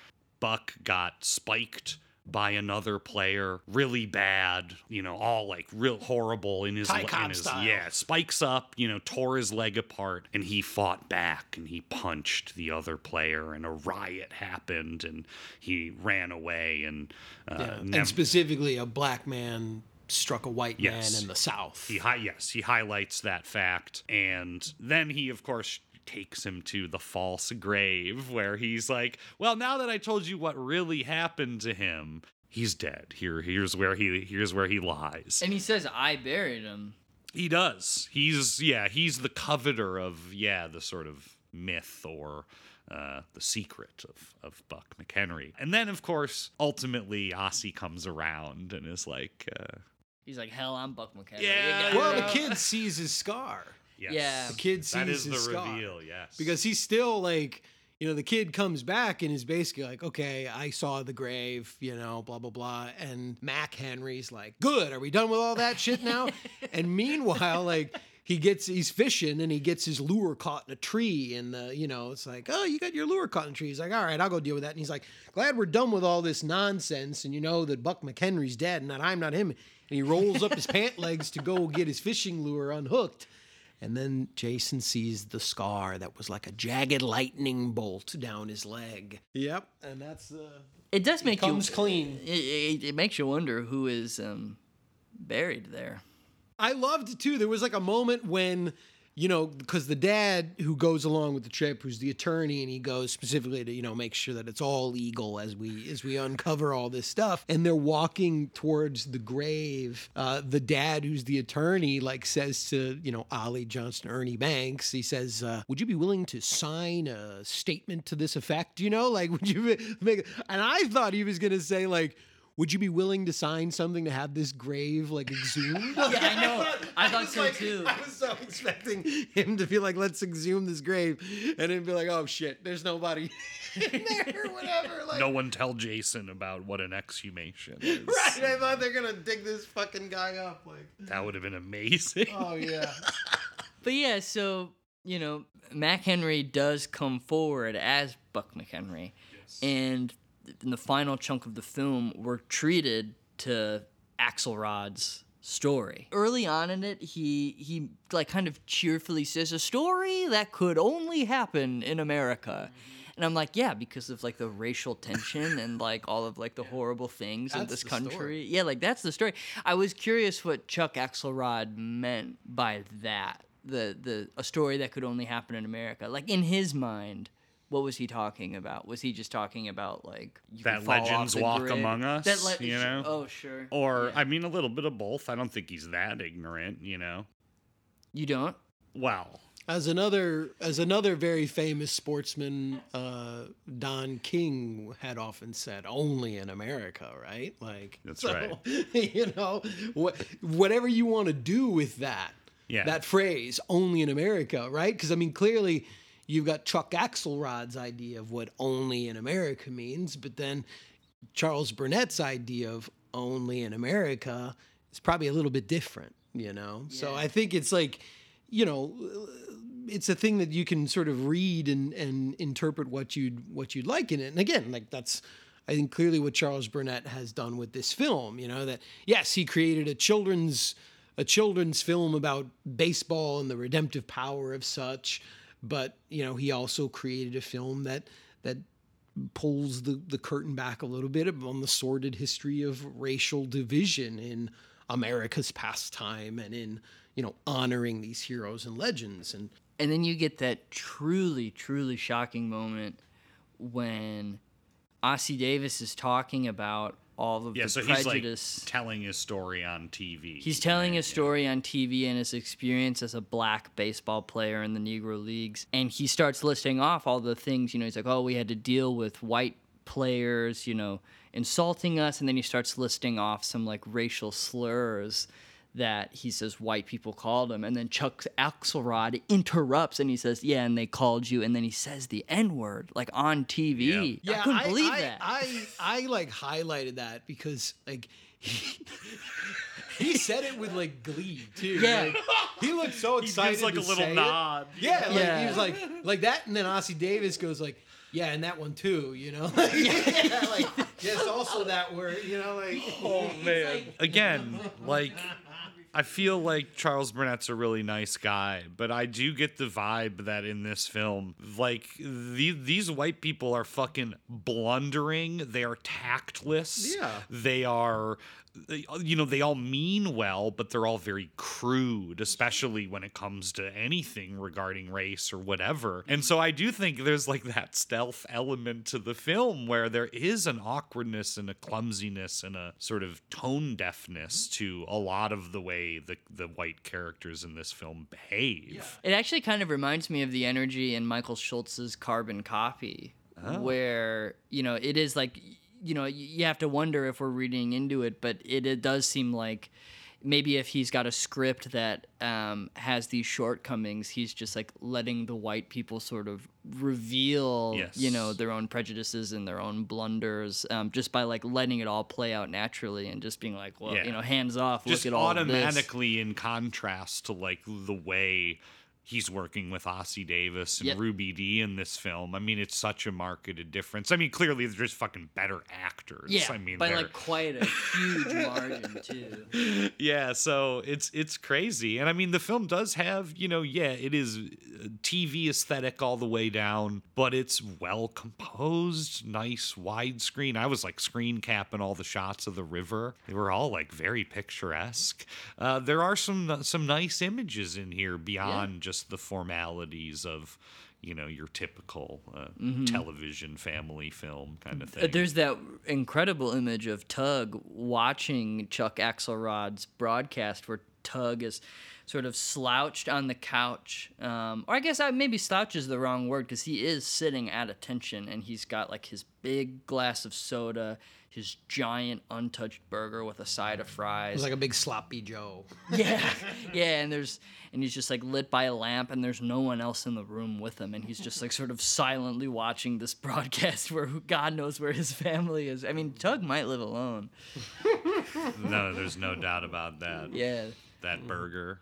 Buck got spiked by another player really bad you know all like real horrible in his, Ty in his style. yeah spikes up you know tore his leg apart and he fought back and he punched the other player and a riot happened and he ran away and uh, Yeah. and specifically, a black man struck a white Yes. man in the South. he hi- yes he highlights that fact and then he of course takes him to the false grave where he's like well now that i told you what really happened to him he's dead here here's where he here's where he lies And he says, I buried him. he does he's yeah he's the coveter of yeah the sort of myth or uh, the secret of, of Buck McHenry. And then, of course, ultimately, Ossie comes around and is like, uh, He's like, hell, I'm Buck McHenry. Yeah, Well, the kid sees his scar. Yes. Yeah. The kid sees That is his the scar. reveal, yes. Because he's still like, you know, the kid comes back and is basically like, okay, I saw the grave, you know, blah, blah, blah. And Mack Henry's like, good, are we done with all that shit now? and meanwhile, like, he gets he's fishing and he gets his lure caught in a tree and the you know it's like oh you got your lure caught in a tree he's like all right I'll go deal with that and he's like glad we're done with all this nonsense and you know that Buck McHenry's dead and that I'm not him and he rolls up his pant legs to go get his fishing lure unhooked and then Jason sees the scar that was like a jagged lightning bolt down his leg. Yep, and that's uh, It does make you comes clean. It, it, it makes you wonder who is um, buried there. I loved too. There was like a moment when, you know, because the dad who goes along with the trip, who's the attorney, and he goes specifically to you know make sure that it's all legal as we as we uncover all this stuff, and they're walking towards the grave. Uh, the dad, who's the attorney, like says to you know Ollie Johnston, Ernie Banks, he says, uh, "Would you be willing to sign a statement to this effect? You know, like would you make?" And I thought he was gonna say like. Would you be willing to sign something to have this grave like exhumed? Yeah, I know. I thought so like- too. I was so expecting him to be like, let's exhume this grave, and then be like, oh shit, there's nobody in there or whatever. Like, no one tell Jason about what an exhumation is. right? I thought they're gonna dig this fucking guy up. Like, That would have been amazing. oh yeah. But yeah, so you know, Mack Henry does come forward as Buck McHenry, and in the final chunk of the film, we're treated to Axelrod's story. Early on in it, he he like kind of cheerfully says a story that could only happen in America. Mm-hmm. And I'm like, yeah, because of like the racial tension and like all of like the horrible things in That's this the country. story. Yeah, like that's the story. I was curious what Chuck Axelrod meant by that. The the a story that could only happen in America. Like in his mind, what was he talking about? Was he just talking about like you that could fall off legends walk grid? among us, That le- you know? Oh sure. Or, I mean, a little bit of both. I don't think he's that ignorant, you know? You don't? Well, As another as another very famous sportsman, uh, Don King had often said, "Only in America," right? Like That's so, right. You know, what whatever you want to do with that, Yeah. that phrase, "Only in America," right? Because I mean, clearly, you've got Chuck Axelrod's idea of what "only in America" means, but then Charles Burnett's idea of "only in America" is probably a little bit different. You know, so I think it's like, you know it's a thing that you can sort of read and, and interpret what you'd what you'd like in it. And again, like that's I think clearly what Charles Burnett has done with this film. You know that yes, he created a children's a children's film about baseball and the redemptive power of such, but you know he also created a film that that pulls the, the curtain back a little bit on the sordid history of racial division in America's pastime and in you know honoring these heroes and legends. And And then you get that truly, truly shocking moment when Ossie Davis is talking about all of yeah, the so he's like telling his story on TV. He's telling his story on TV and his experience as a black baseball player in the Negro Leagues. And he starts listing off all the things, you know, he's like, oh, we had to deal with white players, you know, insulting us. And then he starts listing off some like racial slurs that he says white people called him. And then Chuck Axelrod interrupts and he says, yeah, and they called you. And then he says the N word, like on TV. Yeah. I couldn't believe I, that. I, I like highlighted that because like he, he said it with like glee too. Yeah. Like, he looked so excited. He gives, excited. like, to a little say it. nod. Yeah, like Yeah. he was like like that, and then Ossie Davis goes like, yeah, and that one too. You know, like, yeah, like yes, also that word. You know, like Oh man! Again, like I feel like Charles Burnett's a really nice guy, but I do get the vibe that in this film, like the, these white people are fucking blundering. They are tactless. Yeah. They are you know, they all mean well, but they're all very crude, especially when it comes to anything regarding race or whatever. And so I do think there's like that stealth element to the film where there is an awkwardness and a clumsiness and a sort of tone deafness to a lot of the way the, the white characters in this film behave. It actually kind of reminds me of the energy in Michael Schultz's Carbon Copy, Oh. where you know it is like you know you have to wonder if we're reading into it, but it, it does seem like maybe if he's got a script that um, has these shortcomings, he's just like letting the white people sort of reveal, you know, their own prejudices and their own blunders, um, just by like letting it all play out naturally and just being like, well, Yeah. you know, hands off, Just look at all of this. automatically in contrast to like the way he's working with Ossie Davis and Yep. Ruby Dee in this film. I mean, it's such a marketed difference. I mean, clearly they're just fucking better actors. Yeah, I mean, by they're- like quite a huge margin too. yeah, so it's it's crazy, and I mean the film does have you know yeah it is uh, TV aesthetic all the way down, but it's well composed, nice widescreen. I was like screen capping all the shots of the river; they were all like very picturesque. Uh, there are some some nice images in here beyond just the formalities of you know your typical uh, Mhm. television family film kind of thing. There's that incredible image of Tug watching Chuck Axelrod's broadcast where Tug is sort of slouched on the couch. Um, or I guess I, maybe slouch is the wrong word because he is sitting at attention and he's got like his big glass of soda, his giant untouched burger with a side of fries. It's like a big sloppy Joe. yeah, yeah, and there's and he's just like lit by a lamp, and there's no one else in the room with him, and he's just like sort of silently watching this broadcast where God knows where his family is. I mean, Tug might live alone. no, there's no doubt about that. Yeah. that burger,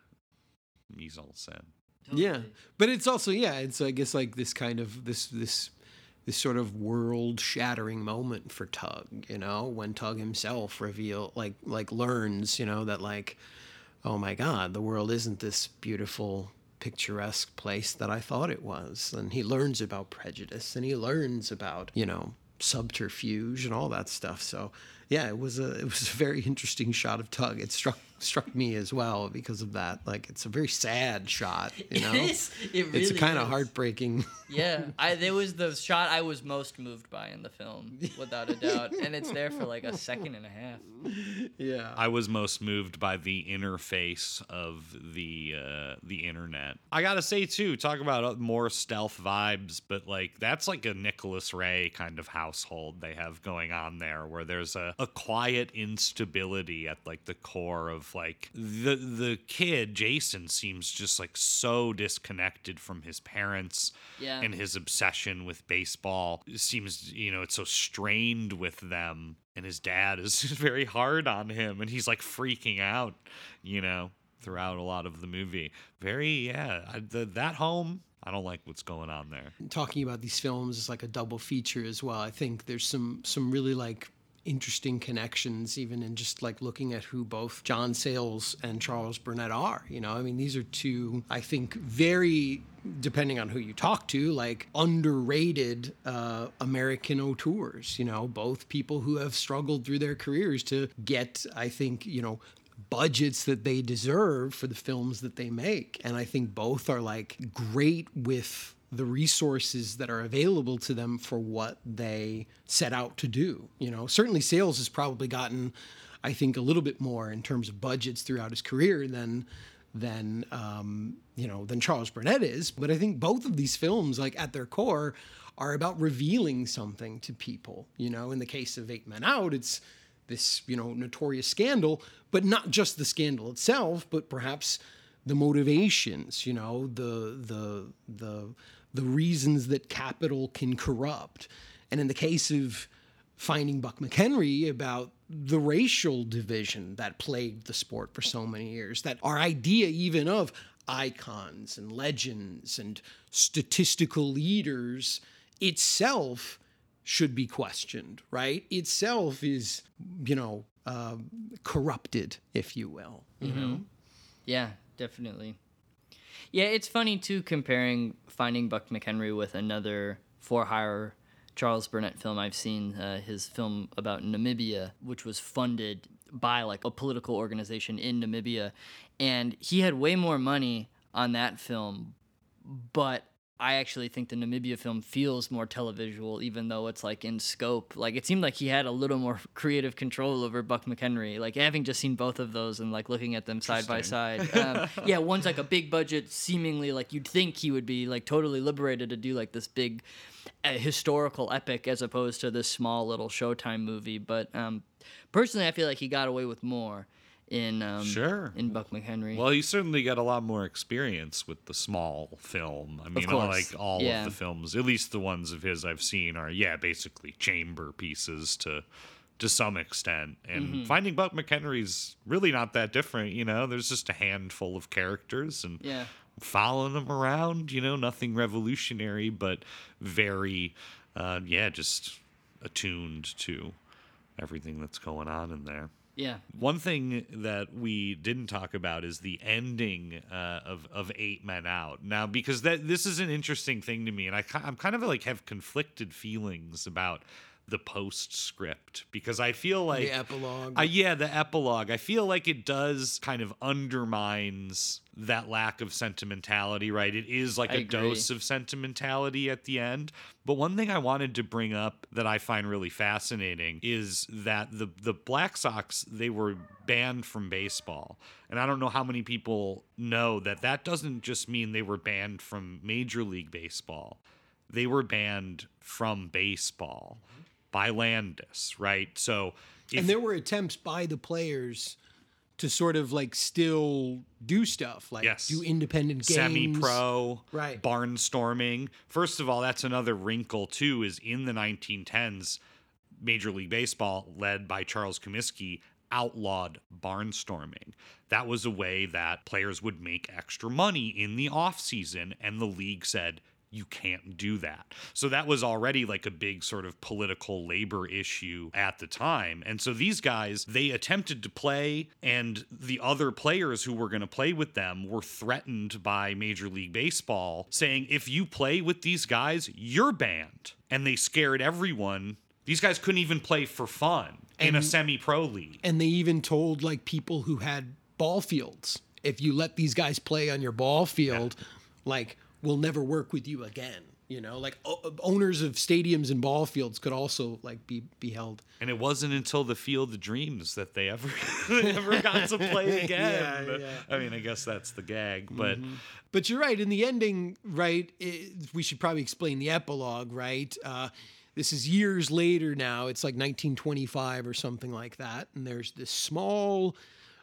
mise en scène. Yeah, but it's also yeah, it's I guess like this kind of this this this sort of world shattering moment for Tug, you know, when Tug himself reveal like like learns, you know, that like oh my god, the world isn't this beautiful picturesque place that I thought it was. And he learns about prejudice and he learns about, you know, subterfuge and all that stuff. So, yeah, it was a it was a very interesting shot of Tug. It struck struck me as well because of that. Like it's a very sad shot, you know. is. It it's really kind of heartbreaking. Yeah, I there was the shot I was most moved by in the film, without a doubt, and it's there for like a second and a half. Yeah. I was most moved by the interface of the uh, the internet. I gotta say too, talk about uh, more stealth vibes, but like that's like a Nicholas Ray kind of household they have going on there, where there's a, a quiet instability at like the core of like the the kid Jason seems just like so disconnected from his parents Yeah. and his obsession with baseball seems you know it's so strained with them and his dad is very hard on him and he's like freaking out you know throughout a lot of the movie very yeah I, the, that home i don't like what's going on there talking about these films is like a double feature as well. I think there's some some really like interesting connections even in just like looking at who both John Sayles and Charles Burnett are. You know, I mean these are two I think very depending on who you talk to, like underrated uh, American auteurs. You know, both people who have struggled through their careers to get, I think, you know, budgets that they deserve for the films that they make. And I think both are like great with the resources that are available to them for what they set out to do. You know, certainly Sayles has probably gotten, I think, a little bit more in terms of budgets throughout his career than than um, you know than Charles Burnett is. But I think both of these films, like at their core, are about revealing something to people. You know, in the case of Eight Men Out, it's this you know notorious scandal, but not just the scandal itself, but perhaps the motivations. You know, the the the the reasons that capital can corrupt. And in the case of finding Buck McHenry about the racial division that plagued the sport for so many years, that our idea even of icons and legends and statistical leaders itself should be questioned, right? Itself is, you know, uh, corrupted, if you will. You know? Yeah, definitely. Yeah, it's funny too comparing Finding Buck McHenry with another for hire Charles Burnett film I've seen, uh, his film about Namibia, which was funded by like a political organization in Namibia, and he had way more money on that film, but I actually think the Namibia film feels more televisual, even though it's like in scope. Like it seemed like he had a little more creative control over Buck McHenry. Like having just seen both of those and like looking at them side by side. Um, yeah, one's like a big budget, seemingly like you'd think he would be like totally liberated to do like this big uh, historical epic as opposed to this small little Showtime movie. But um, personally, I feel like he got away with more in um, Sure. in Buck McHenry. Well, he certainly got a lot more experience with the small film. I mean, like all Yeah. of the films, at least the ones of his I've seen, are yeah, basically chamber pieces to to some extent. And Mhm. finding Buck McHenry's really not that different. You know, there's just a handful of characters and Yeah. following them around. You know, nothing revolutionary, but very, uh, yeah, just attuned to everything that's going on in there. Yeah. One thing that we didn't talk about is the ending uh, of of Eight Men Out. Now, because that this is an interesting thing to me, and I I'm kind of like have conflicted feelings about the postscript because I feel like the epilogue. uh, yeah, the epilogue. I feel like it does kind of undermines that lack of sentimentality, right? It is like I a agree. dose of sentimentality at the end. But one thing I wanted to bring up that I find really fascinating is that the the Black Sox they were banned from baseball. And I don't know how many people know that that doesn't just mean they were banned from Major League Baseball. They were banned from baseball by Landis, right? So if and there were attempts by the players to sort of like still do stuff, like Yes. do independent games, semi-pro right? barnstorming first of all that's another wrinkle too is in the 1910s major league baseball led by charles comiskey outlawed barnstorming that was a way that players would make extra money in the offseason and the league said you can't do that. So that was already like a big sort of political labor issue at the time. And so these guys, they attempted to play, and the other players who were going to play with them were threatened by Major League Baseball, saying, if you play with these guys, you're banned. And they scared everyone. These guys couldn't even play for fun in a semi pro league. And they even told like people who had ball fields, if you let these guys play on your ball field, like we'll never work with you again. You know, like o- owners of stadiums and ball fields could also like be be held. And it wasn't until the Field of Dreams that they ever they ever got to play again. Yeah, yeah. I mean, I guess that's the gag, but But you're right. In the ending, right? It, we should probably explain the epilogue, right? Uh, this is years later now. It's like 1925 or something like that. And there's this small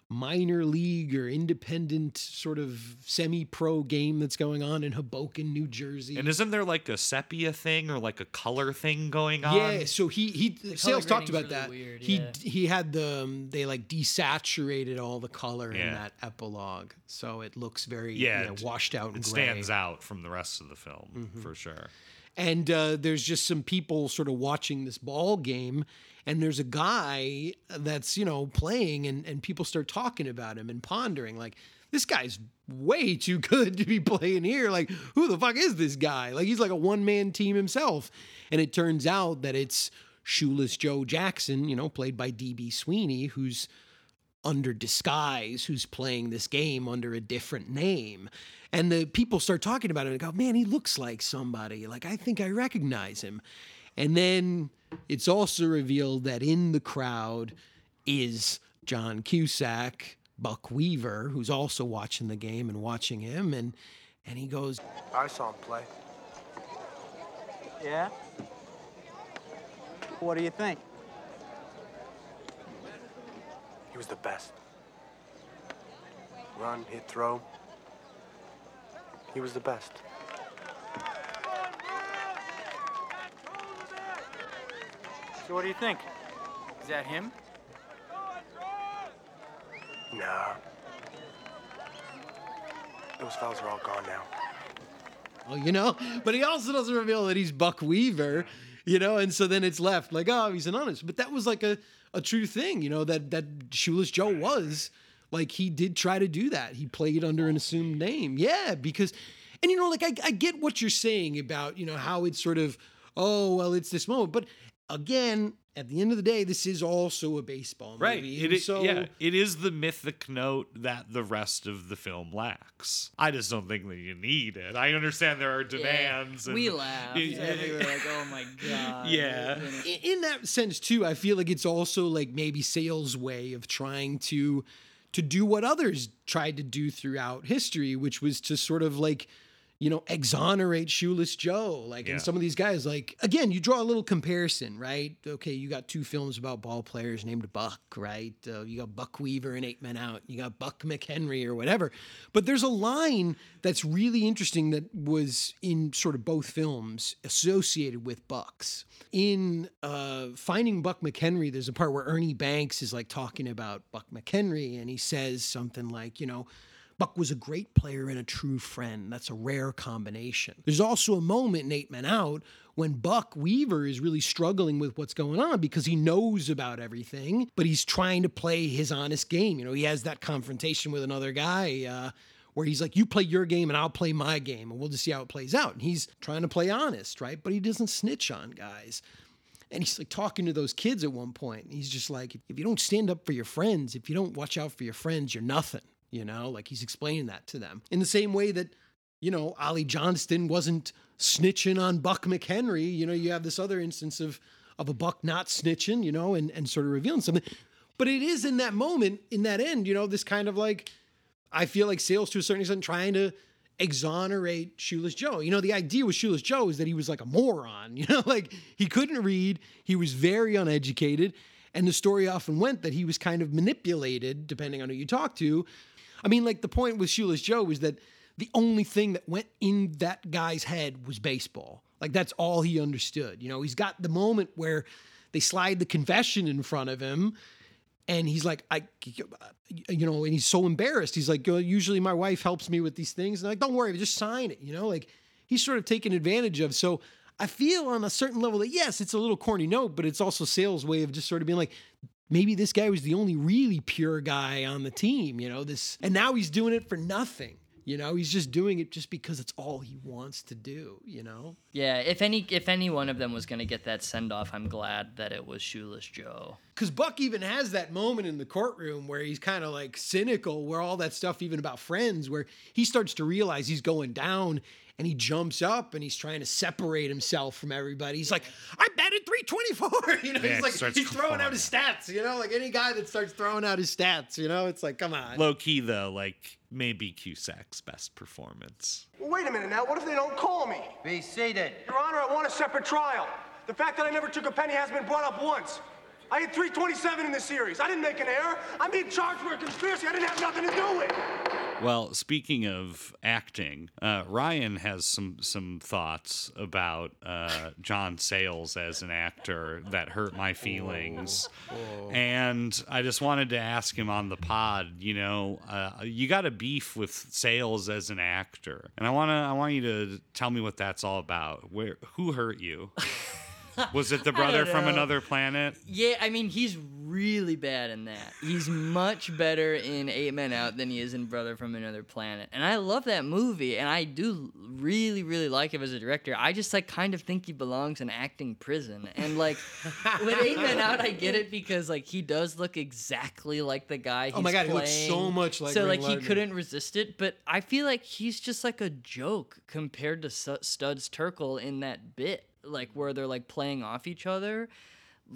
minor league or independent sort of semi pro game that's going on in Hoboken, New Jersey. and isn't there like a sepia thing or like a color thing going on? Yeah, so he he Sayles talked about really that. weird, he yeah. he had the um, they like desaturated all the color in that epilogue, so it looks very yeah, you know, washed out and It gray. stands out from the rest of the film Mhm. for sure. And uh, there's just some people sort of watching this ball game and there's a guy that's you know playing and, and people start talking about him and pondering like this guy's way too good to be playing here. Like who the fuck is this guy? Like he's like a one-man team himself. And it turns out that it's shoeless joe jackson you know played by db sweeney who's under disguise who's playing this game under a different name. And the people start talking about it and go, man, he looks like somebody. Like, I think I recognize him. And then it's also revealed that in the crowd is John Cusack, Buck Weaver, who's also watching the game and watching him. And, and he goes, I saw him play. Yeah? What do you think? He was the best. Run, hit, throw. He was the best. So what do you think? Is that him? Nah. Those fellas are all gone now. well, you know, but he also doesn't reveal that he's Buck Weaver, you know, and so then it's left like, oh, he's an honest. But that was like a, a true thing, you know, that that Shoeless Joe was like he did try to do that. He played under an assumed name. Yeah, because and you know, like I, I get what you're saying about, you know, how it's sort of, oh, well, it's this moment. But again, at the end of the day, this is also a baseball movie. Right. It and so yeah, it is the mythic note that the rest of the film lacks. I just don't think that you need it. I understand there are demands. and- we laughed. Yeah. and we were like, "Oh my god!" Yeah. in, in that sense too, I feel like it's also like maybe Sayles' way of trying to to do what others tried to do throughout history, which was to sort of like you know exonerate Shoeless Joe. Like, Yeah. and some of these guys, like again, you draw a little comparison, right? Okay, you got two films about ball players named Buck, right? Uh, you got Buck Weaver and Eight Men Out. You got Buck McHenry or whatever. But there's a line that's really interesting that was in sort of both films associated with Bucks. In uh, Finding Buck McHenry, there's a part where Ernie Banks is like talking about Buck McHenry, and he says something like, you know, Buck was a great player and a true friend. That's a rare combination. There's also a moment in Eight Men Out when Buck Weaver is really struggling with what's going on because he knows about everything, but he's trying to play his honest game. You know, he has that confrontation with another guy. Uh, where he's like, you play your game and I'll play my game, and we'll just see how it plays out. And he's trying to play honest, right? But he doesn't snitch on guys. And he's like talking to those kids at one point. And he's just like, if you don't stand up for your friends, if you don't watch out for your friends, you're nothing. You know, like he's explaining that to them. In the same way that, you know, Ollie Johnston wasn't snitching on Buck McHenry. You know, you have this other instance of of a buck not snitching, you know, and, and sort of revealing something. But it is in that moment, in that end, you know, this kind of like I feel like Sayles to a certain extent trying to exonerate Shoeless Joe. You know, the idea with Shoeless Joe is that he was like a moron, you know, like he couldn't read, he was very uneducated, and the story often went that he was kind of manipulated depending on who you talk to. I mean, like the point with Shoeless Joe was that the only thing that went in that guy's head was baseball. Like that's all he understood. You know, he's got the moment where they slide the confession in front of him and he's like i you know and he's so embarrassed he's like "Oh, usually my wife helps me with these things and I'm like don't worry just sign it you know like he's sort of taken advantage of so i feel on a certain level that yes it's a little corny note but it's also Sayles way of just sort of being like maybe this guy was the only really pure guy on the team you know this and now he's doing it for nothing you know he's just doing it just because it's all he wants to do you know Yeah, if any if any one of them was gonna get that send off, I'm glad that it was Shoeless Joe. Because Buck even has that moment in the courtroom where he's kind of like cynical, where all that stuff, even about friends, where he starts to realize he's going down and he jumps up and he's trying to separate himself from everybody. He's like, I batted 324. You know, Yeah, he's like, he's throwing out his stats, you know, like any guy that starts throwing out his stats, you know, it's like, come on. Low key though, like maybe Cusack's best performance. Well, wait a minute now. What if they don't call me? Be seated. Your Honor, I want a separate trial. The fact that I never took a penny hasn't been brought up once. I had 327 in the series. I didn't make an error. I'm being charged for a conspiracy I didn't have nothing to do with. Well, speaking of acting, uh, Ryan has some some thoughts about uh, John Sayles as an actor that hurt my feelings, and I just wanted to ask him on the pod. You know, uh, you got a beef with Sayles as an actor, and I wanna I want you to tell me what that's all about. Where who hurt you? Was it the brother from another planet? Yeah, I mean he's really bad in that. He's much better in Eight Men Out than he is in Brother from Another Planet. And I love that movie, and I do really, really like him as a director. I just like kind of think he belongs in acting prison. And like with Eight Men Out, I get it because like he does look exactly like the guy. Oh he's Oh my God, he looks so much like So Ray like he couldn't resist it, but I feel like he's just like a joke compared to Su- Studs Terkel in that bit, like where they're like playing off each other.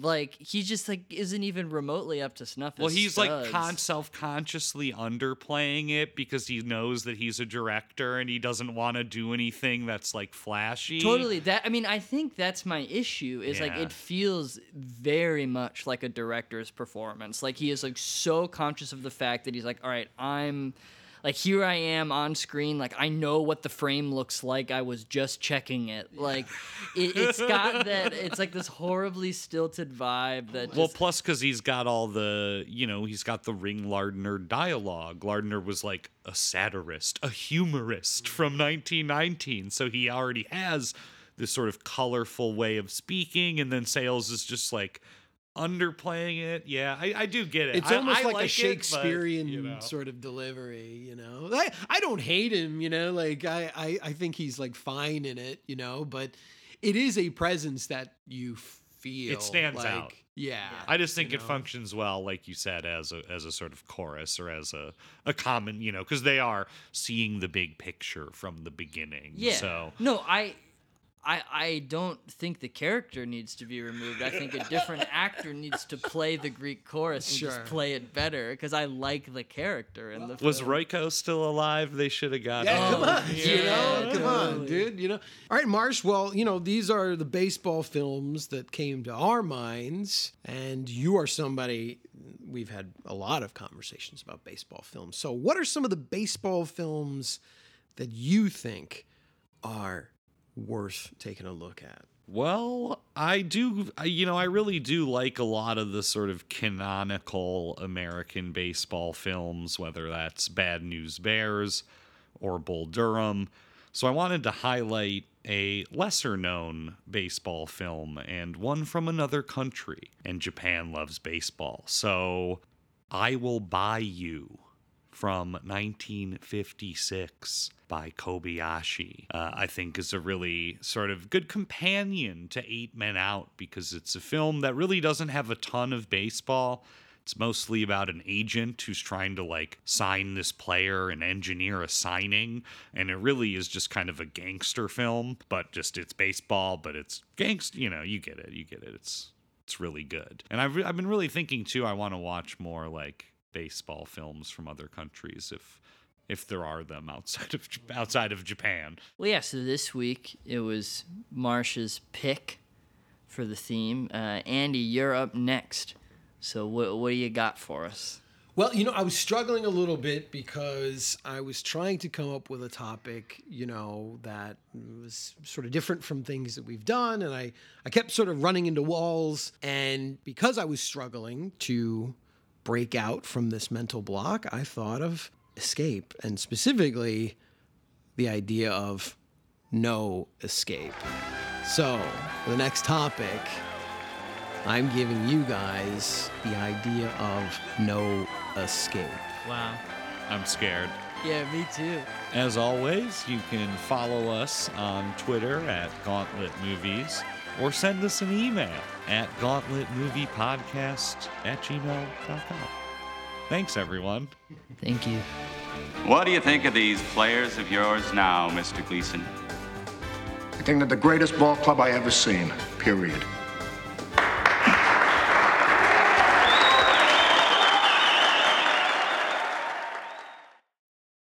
Like he just like isn't even remotely up to snuff. Well, he's like con- self-consciously underplaying it because he knows that he's a director and he doesn't want to do anything that's like flashy. Totally. That I mean, I think that's my issue. Is like it feels very much like a director's performance. Like he is like so conscious of the fact that he's like, all right, I'm like here I am on screen. Like I know what the frame looks like. I was just checking it. Like it, it's got that. It's like this horribly stilted vibe that. Well, just- plus because he's got all the, you know, he's got the Ring Lardner dialogue. Lardner was like a satirist, a humorist from 1919, so he already has this sort of colorful way of speaking. And then Sayles is just like underplaying it. Yeah, I, I do get it. It's I- almost I like, like a it, but, Shakespearean you know. sort of delivery, you know. I, I don't hate him, you know, like I, I, I think he's like fine in it, you know, but it is a presence that you feel. it stands like, out. Yeah. I just think it know? functions well, like you said, as a as a sort of chorus or as a a common, you know, because they are seeing the big picture from the beginning. Yeah. So no, I, I, I don't think the character needs to be removed. I think a different actor needs to play the Greek chorus and Sure. just play it better because I like the character in the. was film. Royko still alive? They should have got. Yeah, him. come on, oh, you know, Yeah. come on, dude. You know. All right, Marsh. Well, you know, these are the baseball films that came to our minds, and you are somebody. We've had a lot of conversations about baseball films. So, what are some of the baseball films that you think are worth taking a look at? Well, I do, you know, I really do like a lot of the sort of canonical American baseball films, whether that's Bad News Bears or Bull Durham. So I wanted to highlight a lesser known baseball film and one from another country. And Japan loves baseball. So I Will Buy You from 1956 by Kobayashi, uh, I think is a really sort of good companion to Eight Men Out because it's a film that really doesn't have a ton of baseball. It's mostly about an agent who's trying to like sign this player and engineer a signing. And it really is just kind of a gangster film, but just it's baseball, but it's gangster. You know, you get it. You get it. It's it's really good. And I've, I've been really thinking too, I want to watch more like baseball films from other countries if if there are them outside of outside of Japan. Well, yeah. So this week it was Marsh's pick for the theme. Uh, Andy, you're up next. So what what do you got for us? Well, you know, I was struggling a little bit because I was trying to come up with a topic, you know, that was sort of different from things that we've done. And I, I kept sort of running into walls. And because I was struggling to break out from this mental block, I thought of escape and specifically the idea of no escape. So, the next topic, I'm giving you guys the idea of no escape. Wow. I'm scared. Yeah, me too. As always, you can follow us on Twitter at Gauntlet Movies or send us an email at gauntletmoviepodcast at gmail.com. Thanks, everyone. Thank you. What do you think of these players of yours now, Mr. Gleason? I think they're the greatest ball club I ever seen, period.